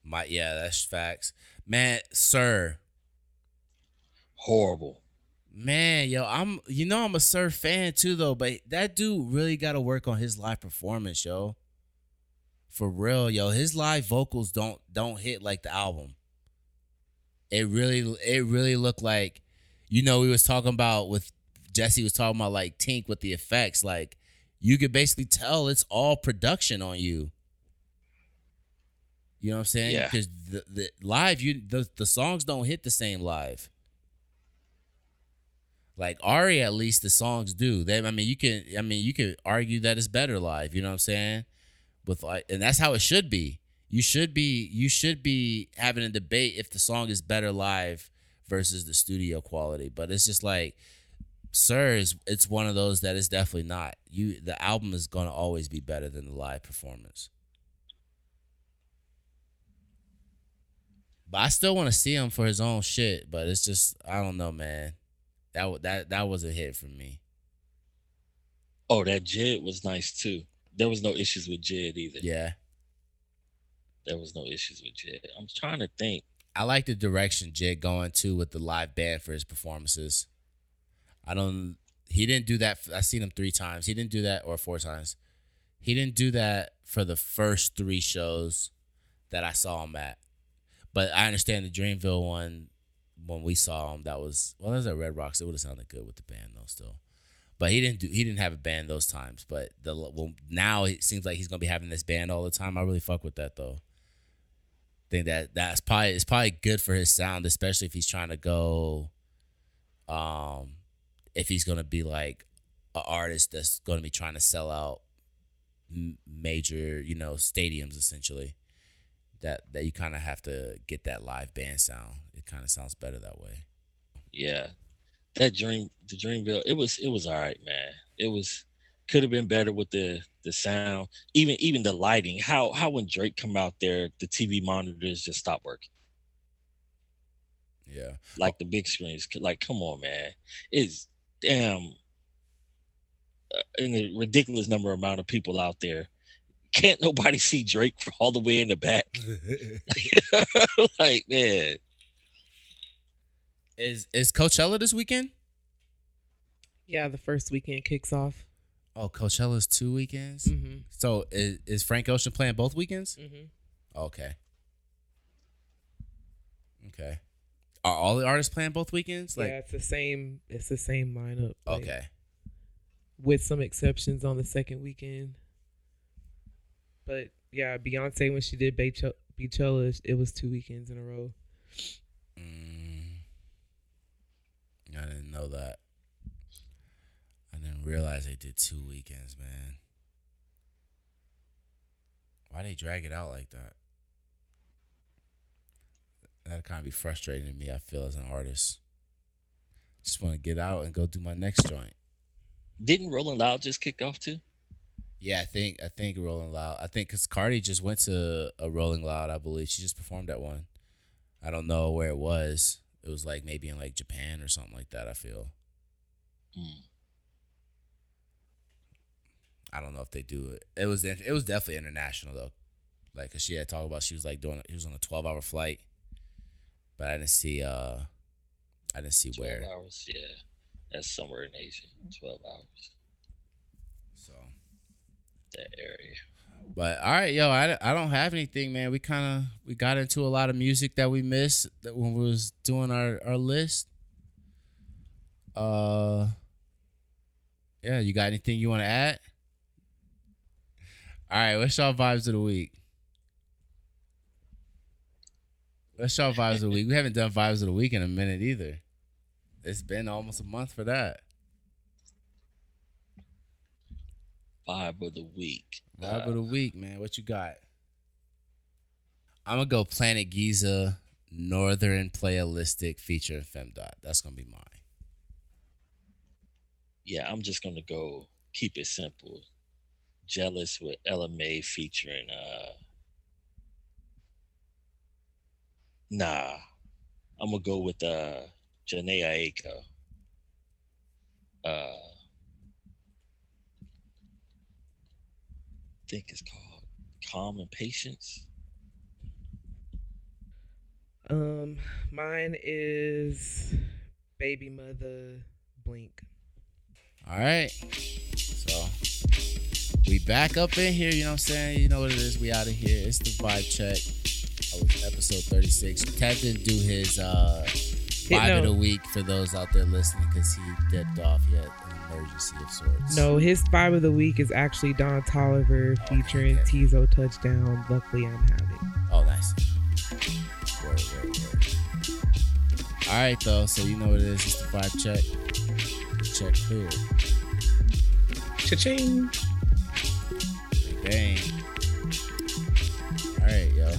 My yeah, that's facts. Man, sir. Horrible. Man, yo, I'm you know I'm a surf fan too though, but that dude really got to work on his live performance, yo. For real, yo, his live vocals don't don't hit like the album. It really it really looked like you know we was talking about with Jesse was talking about like Tink with the effects like you could basically tell it's all production on you. You know what I'm saying? Yeah. Because the, the live you the, the songs don't hit the same live. Like Ari, at least the songs do. They, I mean, you can, I mean, you could argue that it's better live. You know what I'm saying? With like, and that's how it should be. You should be, you should be having a debate if the song is better live versus the studio quality. But it's just like, Sir it's one of those that is definitely not. You, the album is gonna always be better than the live performance. But I still want to see him for his own shit. But it's just, I don't know, man. That that that was a hit for me. Oh, that Jid was nice too. There was no issues with Jid either. Yeah, There was no issues with Jid. I'm trying to think. I like the direction Jid going to with the live band for his performances. I don't. He didn't do that. I seen him three times. He didn't do that or four times. He didn't do that for the first three shows that I saw him at. But I understand the Dreamville one when we saw him. That was well, that was at Red Rocks. It would have sounded good with the band though. Still, but he didn't do. He didn't have a band those times. But the well now it seems like he's gonna be having this band all the time. I really fuck with that though. Think that that's probably it's probably good for his sound, especially if he's trying to go. Um, if he's gonna be like an artist that's gonna be trying to sell out major, you know, stadiums essentially. That that you kind of have to get that live band sound. It kind of sounds better that way. Yeah, that dream, the Dreamville, it was it was all right, man. It was could have been better with the the sound, even even the lighting. How how when Drake come out there, the TV monitors just stop working, Yeah. like the big screens. Like, come on, man, it's damn. uh, In a ridiculous number amount of people out there, can't nobody see Drake from all the way in the back? like, man, is is Coachella this weekend? Yeah, the first weekend kicks off. Oh, Coachella's two weekends. Mm-hmm. So is, is Frank Ocean playing both weekends? Mm-hmm. Okay. Okay. Are all the artists playing both weekends? Like, yeah, it's the same. It's the same lineup. like, okay. with some exceptions on the second weekend. But yeah, Beyonce when she did Beach- Beachella, it was two weekends in a row. Mm, I didn't know that. I didn't realize they did two weekends, man. Why they drag it out like that? That kind of be frustrating to me. I feel as an artist, just want to get out and go do my next joint. didn't Rolling Loud just kick off too? Yeah, I think I think Rolling Loud. I think because Cardi just went to a Rolling Loud. I believe she just performed at one. I don't know where it was. It was like maybe in like Japan or something like that. I feel. Hmm. I don't know if they do it. It was it was definitely international though. Like, cause she had talked about she was like doing. He was on a twelve hour flight, but I didn't see. uh I didn't see 12 where. hours. Yeah, that's somewhere in Asia. Twelve hours. That area. but all right, yo, I, I don't have anything, man. We kind of we got into a lot of music that we missed that when we was doing our our list. Uh, yeah, you got anything you want to add? All right, what's y'all vibes of the week? What's y'all vibes of the week? We haven't done vibes of the week in a minute either. It's been almost a month for that. Vibe of the week. Vibe Uh, of the week, man. What you got? I'm gonna go Planet Giza Northern Playalistic feature Femdot. That's gonna be mine. yeah, I'm just gonna go keep it simple. Jealous with LMA featuring uh Nah. I'm gonna go with uh Jhene Aiko. Uh think it's called Calm and Patience. Um, mine is BbyMutha Blink. All right. So we back up in here, you know what I'm saying? You know what it is. We out of here. It's the vibe check. That was episode 36. Ted didn't do his uh of no. the week for those out there listening because he dipped off. He had an emergency of sorts. No, his five of the week is actually Don Toliver oh, featuring okay. Teezo Touchdown. Luckily, I'm having. Oh, nice. Word, word, word. All right, though. So you know what it is. It's the five check. Check clear. Cha-ching. Bang. All right, yo.